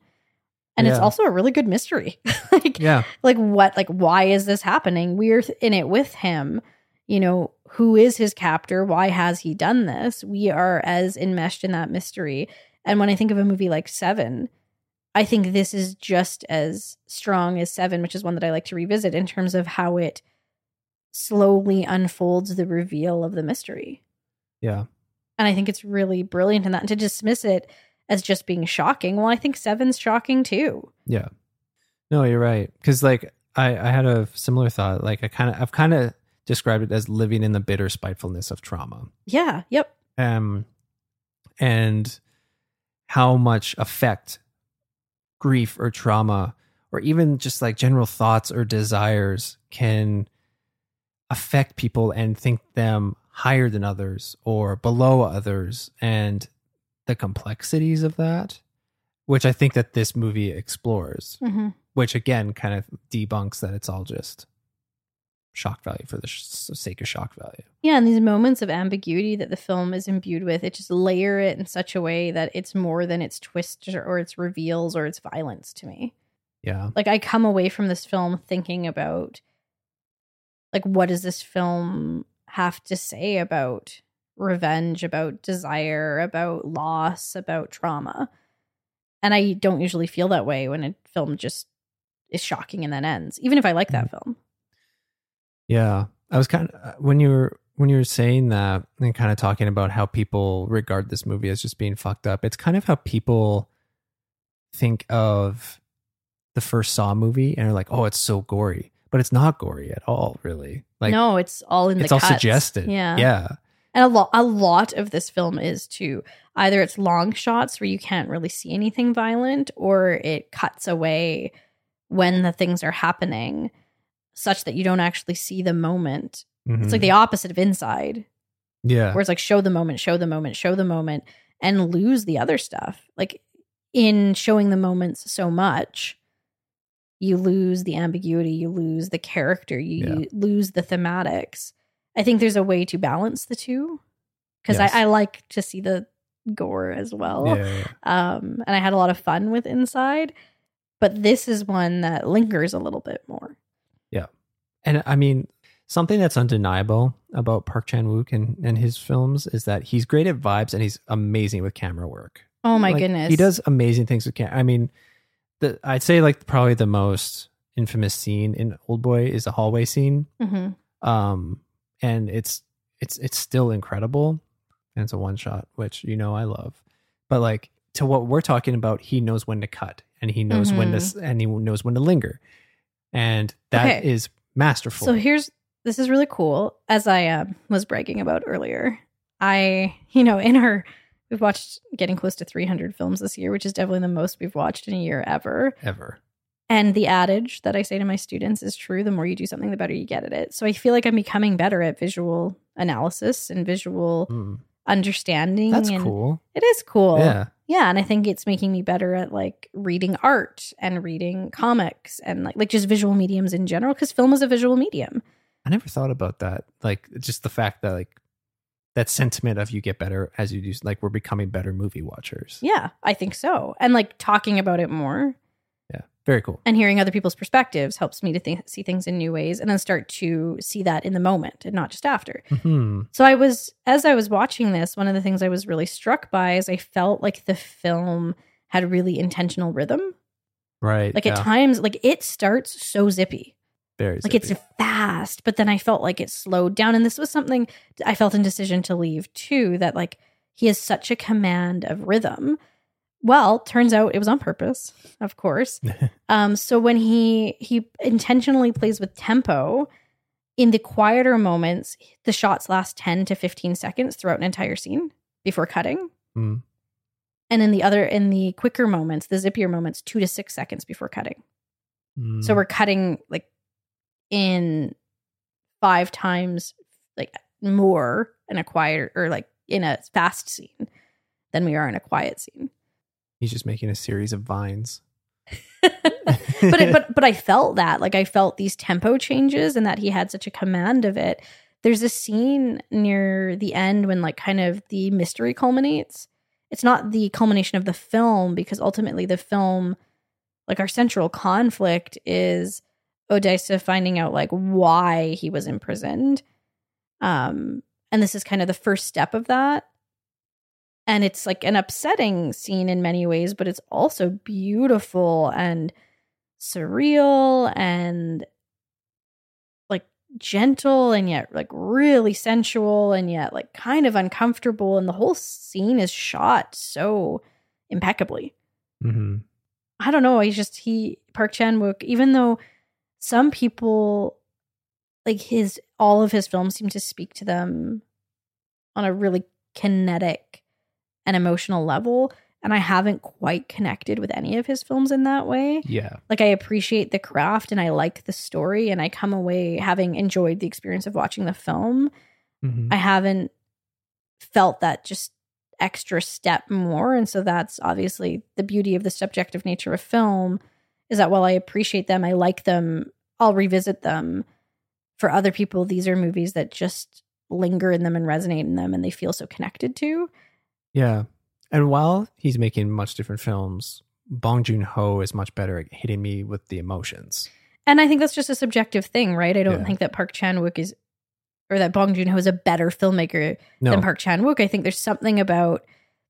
And it's also a really good mystery. like, Yeah. like what, like why is this happening? We're in it with him. You know, who is his captor? Why has he done this? We are as enmeshed in that mystery. And when I think of a movie like Seven, I think this is just as strong as Seven, which is one that I like to revisit in terms of how it slowly unfolds the reveal of the mystery. Yeah. And I think it's really brilliant in that. And to dismiss it as just being shocking, well, I think Seven's shocking too. Yeah. No, you're right. Because like I, I had a similar thought. Like I kind of, I've kind of described it as living in the bitter spitefulness of trauma. Yeah. Yep. Um, and how much effect grief or trauma, or even just like general thoughts or desires, can affect people and think them higher than others or below others, and the complexities of that, which I think that this movie explores Mm-hmm. which again kind of debunks that it's all just shock value for the sh- sake of shock value. Yeah. And these moments of ambiguity that the film is imbued with, it just layer it in such a way that it's more than its twists or, or its reveals or its violence to me. Yeah. like i come away from this film thinking about like what does this film have to say about revenge about desire about loss about trauma and i don't usually feel that way when a film just is shocking and then ends even if i like that mm. film Yeah. I was kind of when you were when you were saying that and kind of talking about how people regard this movie as just being fucked up. It's kind of how people think of the first Saw movie and are like, "Oh, it's so gory." But it's not gory at all, really. Like no it's all in it's the all cuts. suggested. yeah Yeah. And a lot a lot of this film is too. Either it's long shots where you can't really see anything violent or it cuts away when the things are happening such that you don't actually see the moment. It's Mhm. like the opposite of inside, yeah. where it's like show the moment, show the moment, show the moment and lose the other stuff. Like in showing the moments so much, you lose the ambiguity, you lose the character, you, Yeah. you lose the thematics. I think there's a way to balance the two because Yes. I, I like to see the gore as well. yeah. Um, and I had a lot of fun with Inside, but this is one that lingers a little bit more. And I mean, something that's undeniable about Park Chan Wook and, and his films is that he's great at vibes and he's amazing with camera work. Oh my Like, goodness. He does amazing things with camera. I mean, the I'd say like probably the most infamous scene in Old Boy is the hallway scene. hmm Um, and it's it's it's still incredible, and it's a one shot, which you know I love. But like to what we're talking about, he knows when to cut, and he knows when to and he knows when to linger, and that is Okay. Masterful. So here's this is really cool. As I um, was bragging about earlier, I you know in our we've watched getting close to 300 films this year, which is definitely the most we've watched in a year ever. ever. And the adage that I say to my students is true: the more you do something, the better you get at it. So I feel like I'm becoming better at visual analysis and visual Mm, understanding. that's and cool. It is cool. Yeah. Yeah, and I think it's making me better at like reading art and reading comics and like like just visual mediums in general because film is a visual medium. I never thought about that. Like just the fact that like that sentiment of you get better as you do like we're becoming better movie watchers. Yeah, I think so. And like talking about it more. Very cool. and hearing other people's perspectives helps me to think, see things in new ways and then start to see that in the moment and not just after. hmm So I was as I was watching this, one of the things I was really struck by is I felt like the film had really intentional rhythm. Right. Like yeah. at times like it starts so zippy. Very like zippy. it's fast but then i felt like it slowed down and this was something i felt in decision to leave too that like he has such a command of rhythm well turns out it was on purpose of course um so when he he intentionally plays with tempo in the quieter moments the shots last 10 to 15 seconds throughout an entire scene before cutting Mm. and in the other in the quicker moments the zippier moments 2 to 6 seconds before cutting Mm. So we're cutting like in five times like more in a quiet or like in a fast scene than we are in a quiet scene. He's just making a series of vines. but but but I felt that like I felt these tempo changes and that he had such a command of it. There's a scene near the end when like kind of the mystery culminates. It's not the culmination of the film because ultimately the film like our central conflict is Odessa finding out like why he was imprisoned. Um and this is kind of the first step of that. And it's like an upsetting scene in many ways, but it's also beautiful and surreal and like gentle and yet like really sensual and yet like kind of uncomfortable. And the whole scene is shot so impeccably. hmm I don't know, he's just he Park Chan-wook even though some people like his all of his films seem to speak to them on a really kinetic and emotional level and I haven't quite connected with any of his films in that way Yeah. like I appreciate the craft and I like the story and I come away having enjoyed the experience of watching the film. hmm I haven't felt that just extra step more and so that's obviously the beauty of the subjective nature of film is that while I appreciate them, I like them, I'll revisit them. For other people, these are movies that just linger in them and resonate in them and they feel so connected to. Yeah. And while he's making much different films, Bong Joon Ho is much better at hitting me with the emotions. And I think that's just a subjective thing, right? I don't Yeah. think that Park Chan Wook is, or that Bong Joon Ho is a better filmmaker No. than Park Chan Wook. I think there's something about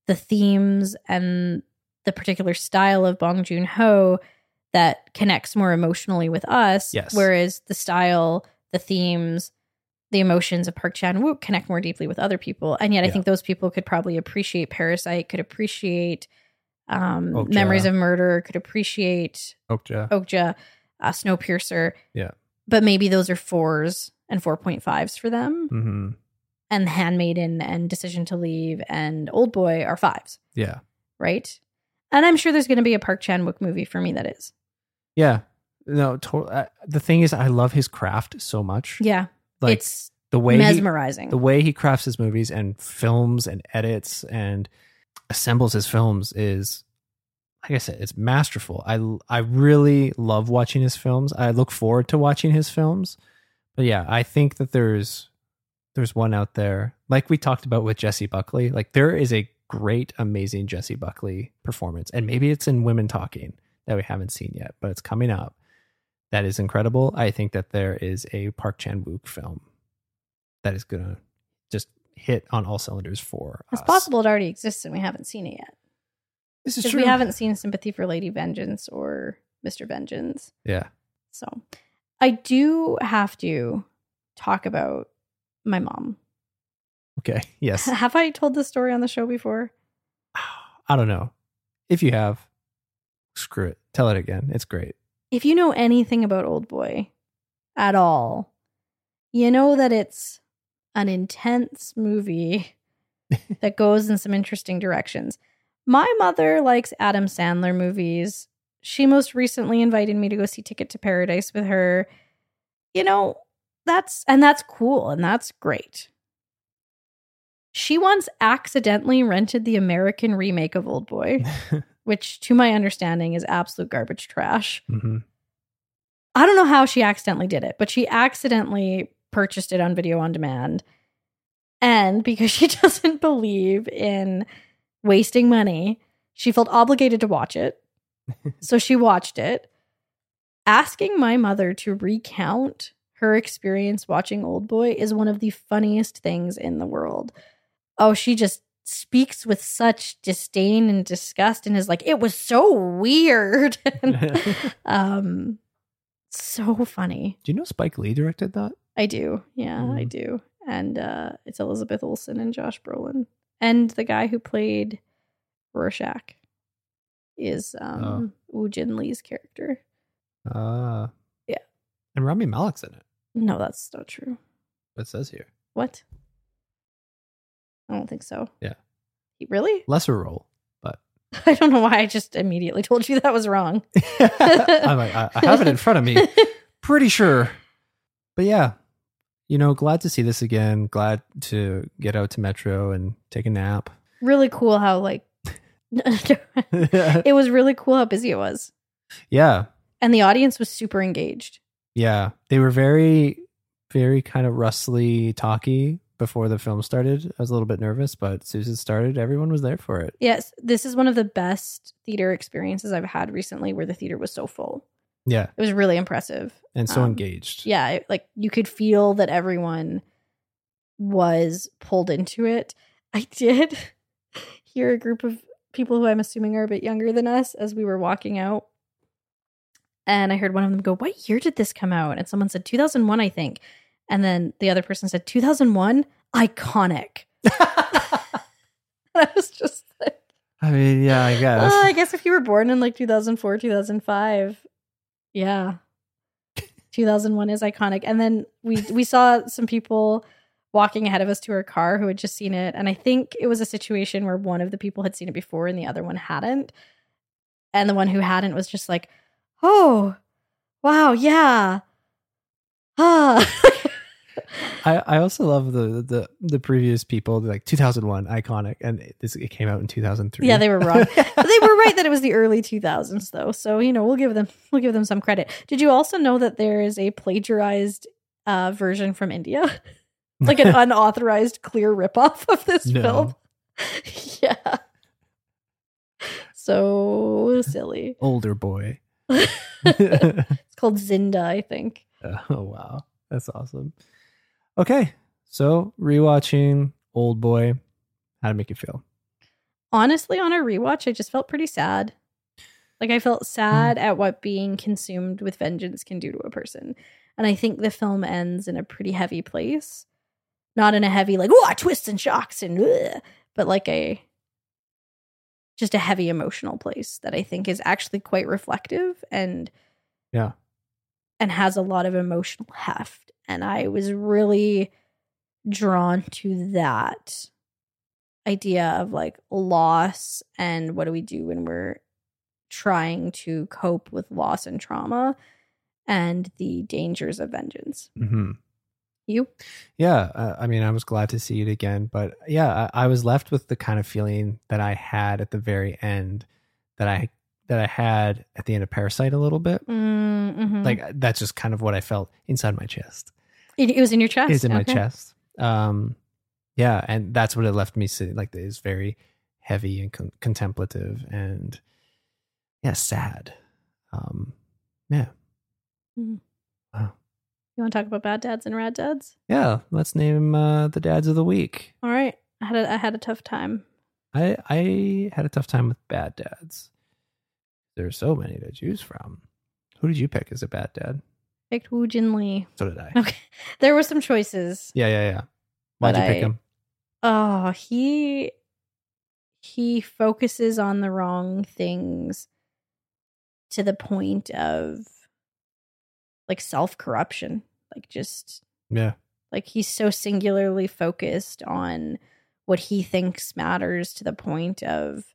the themes and the particular style of Bong Joon Ho that connects more emotionally with us. Yes. Whereas the style, the themes, the emotions of Park Chan Wook connect more deeply with other people. And yet I Yeah. think those people could probably appreciate Parasite, could appreciate um, Okja. Memories of Murder, could appreciate Okja. Okja, uh, Snowpiercer. Yeah. But maybe those are fours and 4.5s for them. hmm And Handmaiden and Decision to Leave and Old Boy are fives, Yeah. right? And I'm sure there's going to be a Park Chan Wook movie for me that is. Yeah. No, to- uh, the thing is, I love his craft so much. Yeah. Like it's the way he, mesmerizing. the way he crafts his movies and films and edits and assembles his films is like I said, it's masterful. I I really love watching his films. I look forward to watching his films. But yeah, I think that there's there's one out there like we talked about with Jessie Buckley. Like there is a great amazing Jessie Buckley performance and maybe it's in Women Talking that we haven't seen yet, but it's coming up. That is incredible. I think that there is a Park Chan-wook film that is going to just hit on all cylinders for it's us. possible it already exists and we haven't seen it yet. This is Because true. we haven't seen Sympathy for Lady Vengeance or Mr. Vengeance. Yeah. So I do have to talk about my mom. Okay. Yes. Have I told this story on the show before? I don't know. If you have, screw it. Tell it again. It's great. If you know anything about Old Boy at all, you know that it's an intense movie that goes in some interesting directions. My mother likes Adam Sandler movies. She most recently invited me to go see Ticket to Paradise with her. You know, that's and that's cool and that's great. She once accidentally rented the American remake of Old Boy, which to my understanding is absolute garbage trash. hmm I don't know how she accidentally did it, but she accidentally purchased it on video on demand. And because she doesn't believe in wasting money, she felt obligated to watch it. so she watched it. Asking my mother to recount her experience watching Old Boy is one of the funniest things in the world. Oh, she just speaks with such disdain and disgust and is like, it was so weird. And, um, so funny. Do you know Spike Lee directed that? I do. Yeah, I Mhm. do. And uh, it's Elizabeth Olsen and Josh Brolin. And the guy who played Rorschach is um, Woo Jin Lee's character. Uh, Yeah. And Rami Malek's in it. No, that's not true. It says here. What? I don't think so. Yeah. Really? Lesser role, but I don't know why I just immediately told you that was wrong. I'm like, I, I have it in front of me. Pretty sure. But yeah, you know, glad to see this again. Glad to get out to Metro and take a nap. really cool how like it was really cool how busy it was. yeah. And the audience was super engaged. Yeah. They were very, very kind of rustly talky before the film started. I was a little bit nervous, but as soon as it started, everyone was there for it. Yes, this is one of the best theater experiences I've had recently where the theater was so full. Yeah. It was really impressive. And so Um, engaged. Yeah, like you could feel that everyone was pulled into it. I did hear a group of people who I'm assuming are a bit younger than us as we were walking out. And I heard one of them go, What year did this come out? And someone said 2001, I think. And then the other person said 2001, iconic. I was just like, I mean, yeah, I guess. "Oh, I guess if you were born in like 2004, 2005, yeah. 2001 is iconic. And then we we saw some people walking ahead of us to our car who had just seen it, and I think it was a situation where one of the people had seen it before and the other one hadn't. And the one who hadn't was just like, "Oh, wow, yeah." Ah. I, I also love the, the the previous people like 2001 iconic and it, this it came out in 2003 Yeah, they were wrong. They were right that it was the early 2000s though. So, you know, we'll give them we'll give them some credit. Did you also know that there is a plagiarized uh version from India? Like an unauthorized clear ripoff of this No. film? yeah. So silly. older boy It's called Zinda, I think. oh wow that's awesome okay so rewatching old boy how to make you feel Honestly, on a rewatch, I just felt pretty sad. Like I felt sad hmm. at what being consumed with vengeance can do to a person. And I think the film ends in a pretty heavy place. Not in a heavy like, oh, twists and shocks and ugh, but like a just a heavy emotional place that I think is actually quite reflective and yeah and has a lot of emotional heft. And I was really drawn to that idea of like loss and what do we do when we're trying to cope with loss and trauma and the dangers of vengeance. hmm You? yeah uh, i mean i was glad to see it again but yeah I, I was left with the kind of feeling that i had at the very end that i that i had at the end of parasite a little bit Mm-hmm. like that's just kind of what i felt inside my chest it, it was in your chest. is in my chest. Um, yeah, and that's what it left me sitting like it's very heavy and con- contemplative and yeah, sad. Um, yeah, You want to talk about bad dads and rad dads? yeah. Let's name uh, the dads of the week. All right. I had a, I had a tough time. I I had a tough time with bad dads. There's so many to choose from. Who did you pick as a bad dad? Picked Woo Jin Lee. So did I. Okay. There were some choices. Yeah, yeah, yeah. Why'd you pick I- him? Oh, he he focuses on the wrong things to the point of like self-corruption. Like just Yeah, like he's so singularly focused on what he thinks matters to the point of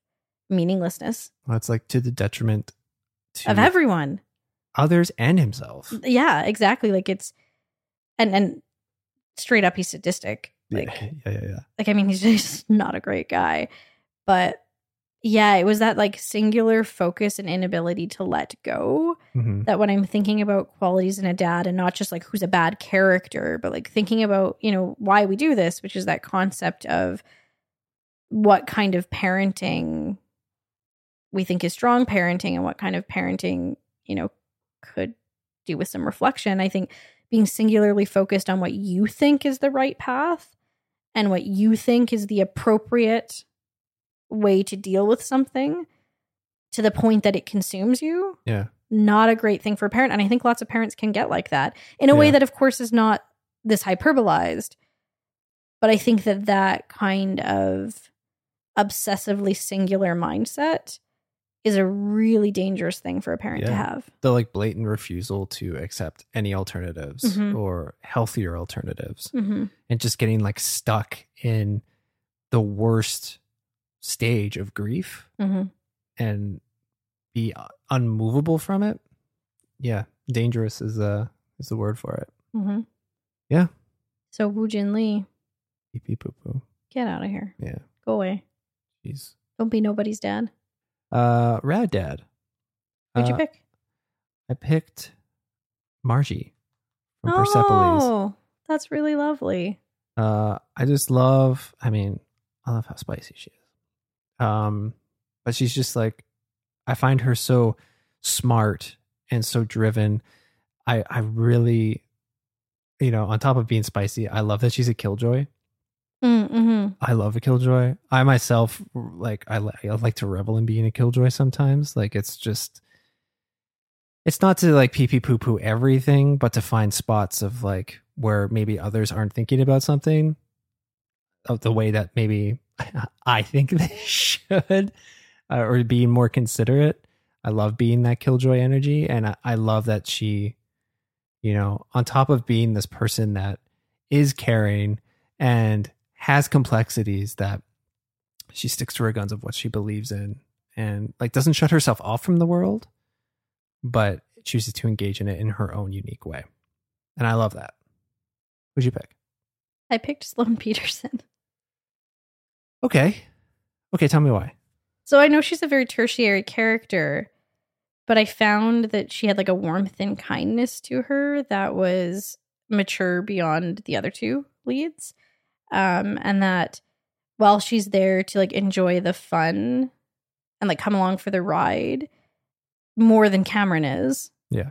meaninglessness well, it's like to the detriment to of everyone. Others and himself. Yeah, exactly. Like it's and and straight up he's sadistic. Like yeah, yeah, yeah, yeah. like I mean he's just not a great guy. But yeah, it was that like singular focus and inability to let go hmm that when I'm thinking about qualities in a dad and not just like who's a bad character, but like thinking about, you know, why we do this, which is that concept of what kind of parenting we think is strong parenting and what kind of parenting, you know, could do with some reflection. I think being singularly focused on what you think is the right path and what you think is the appropriate way to deal with something to the point that it consumes you Yeah. not a great thing for a parent. And I think lots of parents can get like that in a way that, of course, is not this hyperbolized. But I think that that kind of obsessively singular mindset is a really dangerous thing for a parent to have. the like blatant refusal to accept any alternatives Mhm. or healthier alternatives Mm-hmm. and just getting like stuck in the worst stage of grief Mm-hmm. and be unmovable from it. Yeah, dangerous is uh is the word for it. Mm-hmm. Yeah. So Wu Jin Lee, Pee pee poo poo. get out of here. Yeah. Go away. Jeez. Don't be nobody's dad. Uh, Rad Dad. Who'd you Uh, pick? I picked Marji from Persepolis. Oh, that's really lovely. Uh, I just love. I mean, I love how spicy she is. Um, but she's just like, I find her so smart and so driven. I I really, you know, on top of being spicy, I love that she's a killjoy. Mm-hmm. I love a killjoy. I myself like I, I like to revel in being a killjoy sometimes. Like it's just it's not to like pee pee poo poo everything, but to find spots of like where maybe others aren't thinking about something of the way that maybe I think they should uh, or being more considerate. I love being that killjoy energy and I, I love that she you know, on top of being this person that is caring and has complexities that she sticks to her guns of what she believes in and like doesn't shut herself off from the world but chooses to engage in it in her own unique way. And i love that. Who'd you pick? I picked Sloane Peterson. okay. Okay tell me why. So I know she's a very tertiary character, but I found that she had like a warmth and kindness to her that was mature beyond the other two leads. Um, and that while she's there to like enjoy the fun and like come along for the ride more than Cameron is, yeah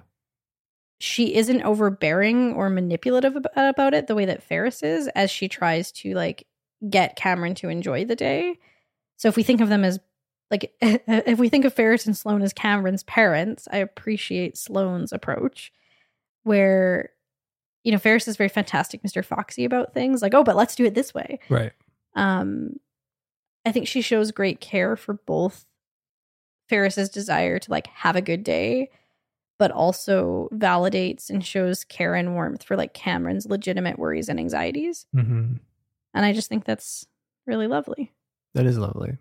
she isn't overbearing or manipulative about it the way that Ferris is as she tries to like get Cameron to enjoy the day. So if we think of them as like if we think of Ferris and Sloane as Cameron's parents, I appreciate Sloane's approach where you know Ferris is very fantastic Mr. Foxy about things like oh but let's do it this way. right Um I think she shows great care for both Ferris's desire to like have a good day but also validates and shows care and warmth for like Cameron's legitimate worries and anxieties. mm-hmm. And I just think that's really lovely. that is lovely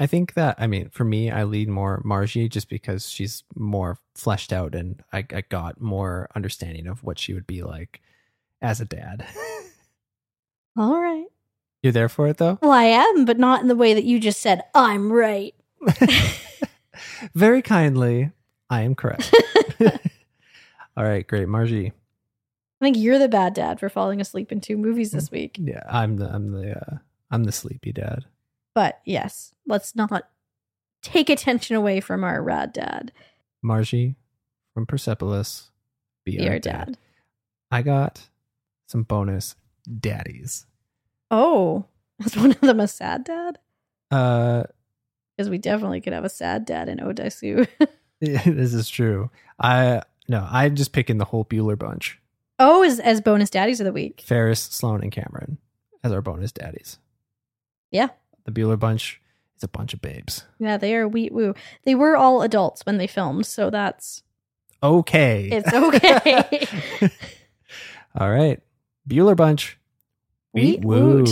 i think that i mean for me i lead more Marji just because she's more fleshed out and i, I got more understanding of what she would be like as a dad All right. you're there for it though Well, I am, but not in the way that you just said, I'm right. Very kindly, I am correct. All right, great, Marji. I think you're the bad dad for falling asleep in two movies Mm. this week. Yeah, I'm the I'm the uh, I'm the sleepy dad. But yes, let's not take attention away from our rad dad. Marji from Persepolis, be, Be our dad. dad. I got some bonus daddies. Oh, is one of them a sad dad? Uh, Because we definitely could have a sad dad in Odaisu. this is true. I no, I'm just picking the whole Bueller bunch. oh, as, as bonus daddies of the week. Ferris, Sloane, and Cameron as our bonus daddies. Yeah. The Bueller bunch is a bunch of babes. Yeah, they are wheat woo. They were all adults when they filmed, so that's Okay. it's okay. All right. Bueller Bunch. Wheat woo.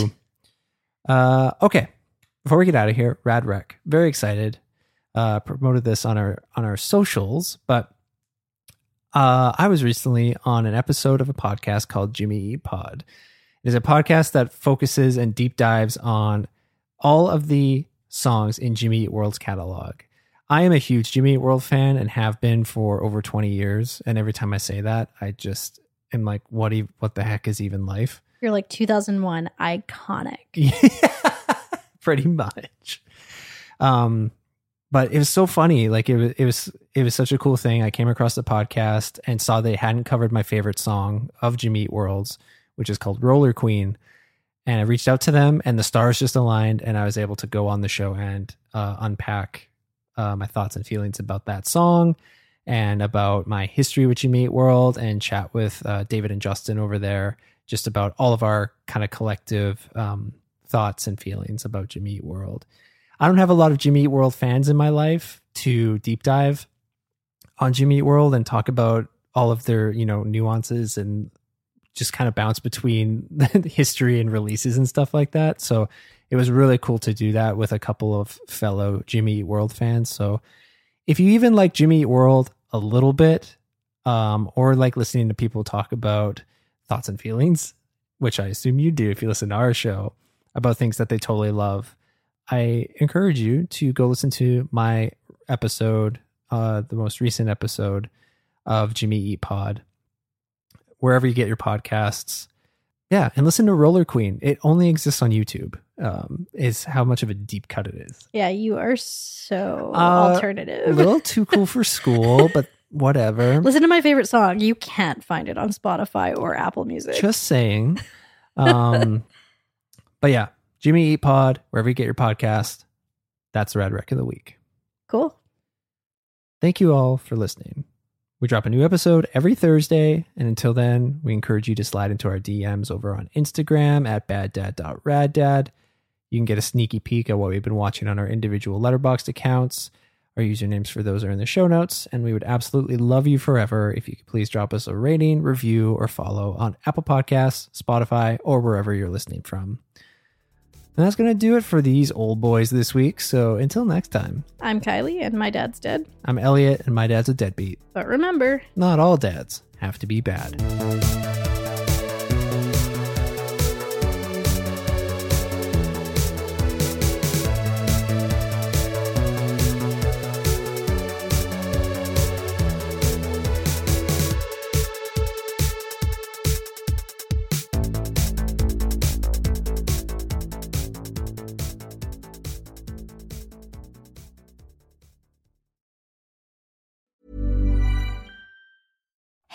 Uh, okay. Before we get out of here, Rad Rec. Very excited. Uh, promoted this on our on our socials, but uh, I was recently on an episode of a podcast called Jimmy Eat Pod. It is a podcast that focuses and deep dives on all of the songs in Jimmy Eat World's catalog. I am a huge Jimmy Eat World fan and have been for over 20 years. And every time I say that, I just am like, what, e- what the heck is even life? You're like 2001 iconic. Yeah, pretty much. Um, but it was so funny. Like it was, it was, it was such a cool thing. I came across the podcast and saw they hadn't covered my favorite song of Jimmy Eat Worlds, which is called Roller Queen. And I reached out to them, and the stars just aligned, and I was able to go on the show and uh, unpack uh, my thoughts and feelings about that song and about my history with Jimmy Eat World and chat with uh, David and Justin over there just about all of our kind of collective um, thoughts and feelings about Jimmy Eat World. I don't have a lot of Jimmy Eat World fans in my life to deep dive on Jimmy Eat World and talk about all of their, you know, nuances and just kind of bounce between the history and releases and stuff like that. So it was really cool to do that with a couple of fellow Jimmy Eat World fans. So if you even like Jimmy Eat World a little bit, um, or like listening to people talk about thoughts and feelings, which I assume you do if you listen to our show about things that they totally love, I encourage you to go listen to my episode, uh, the most recent episode of Jimmy Eat Pod, wherever you get your podcasts. Yeah, and listen to Roller Queen. It only exists on YouTube. Um, is how much of a deep cut it is. Yeah, you are so Uh, alternative. A little too cool for school, but whatever. Listen to my favorite song. You can't find it on Spotify or Apple Music. Just saying. Um, but yeah, Jimmy Eat Pod, wherever you get your podcast. That's the Rad Rec of the Week. cool. Thank you all for listening. We drop a new episode every Thursday, and until then, we encourage you to slide into our DMs over on Instagram at baddad.raddad. You can get a sneaky peek at what we've been watching on our individual letterboxd accounts. Our usernames for those are in the show notes, and we would absolutely love you forever if you could please drop us a rating, review, or follow on Apple Podcasts, Spotify, or wherever you're listening from. And that's going to do it for these old boys this week. So until next time, I'm Kylie, and my dad's dead. I'm Elliott, and my dad's a deadbeat. But remember, Not all dads have to be bad.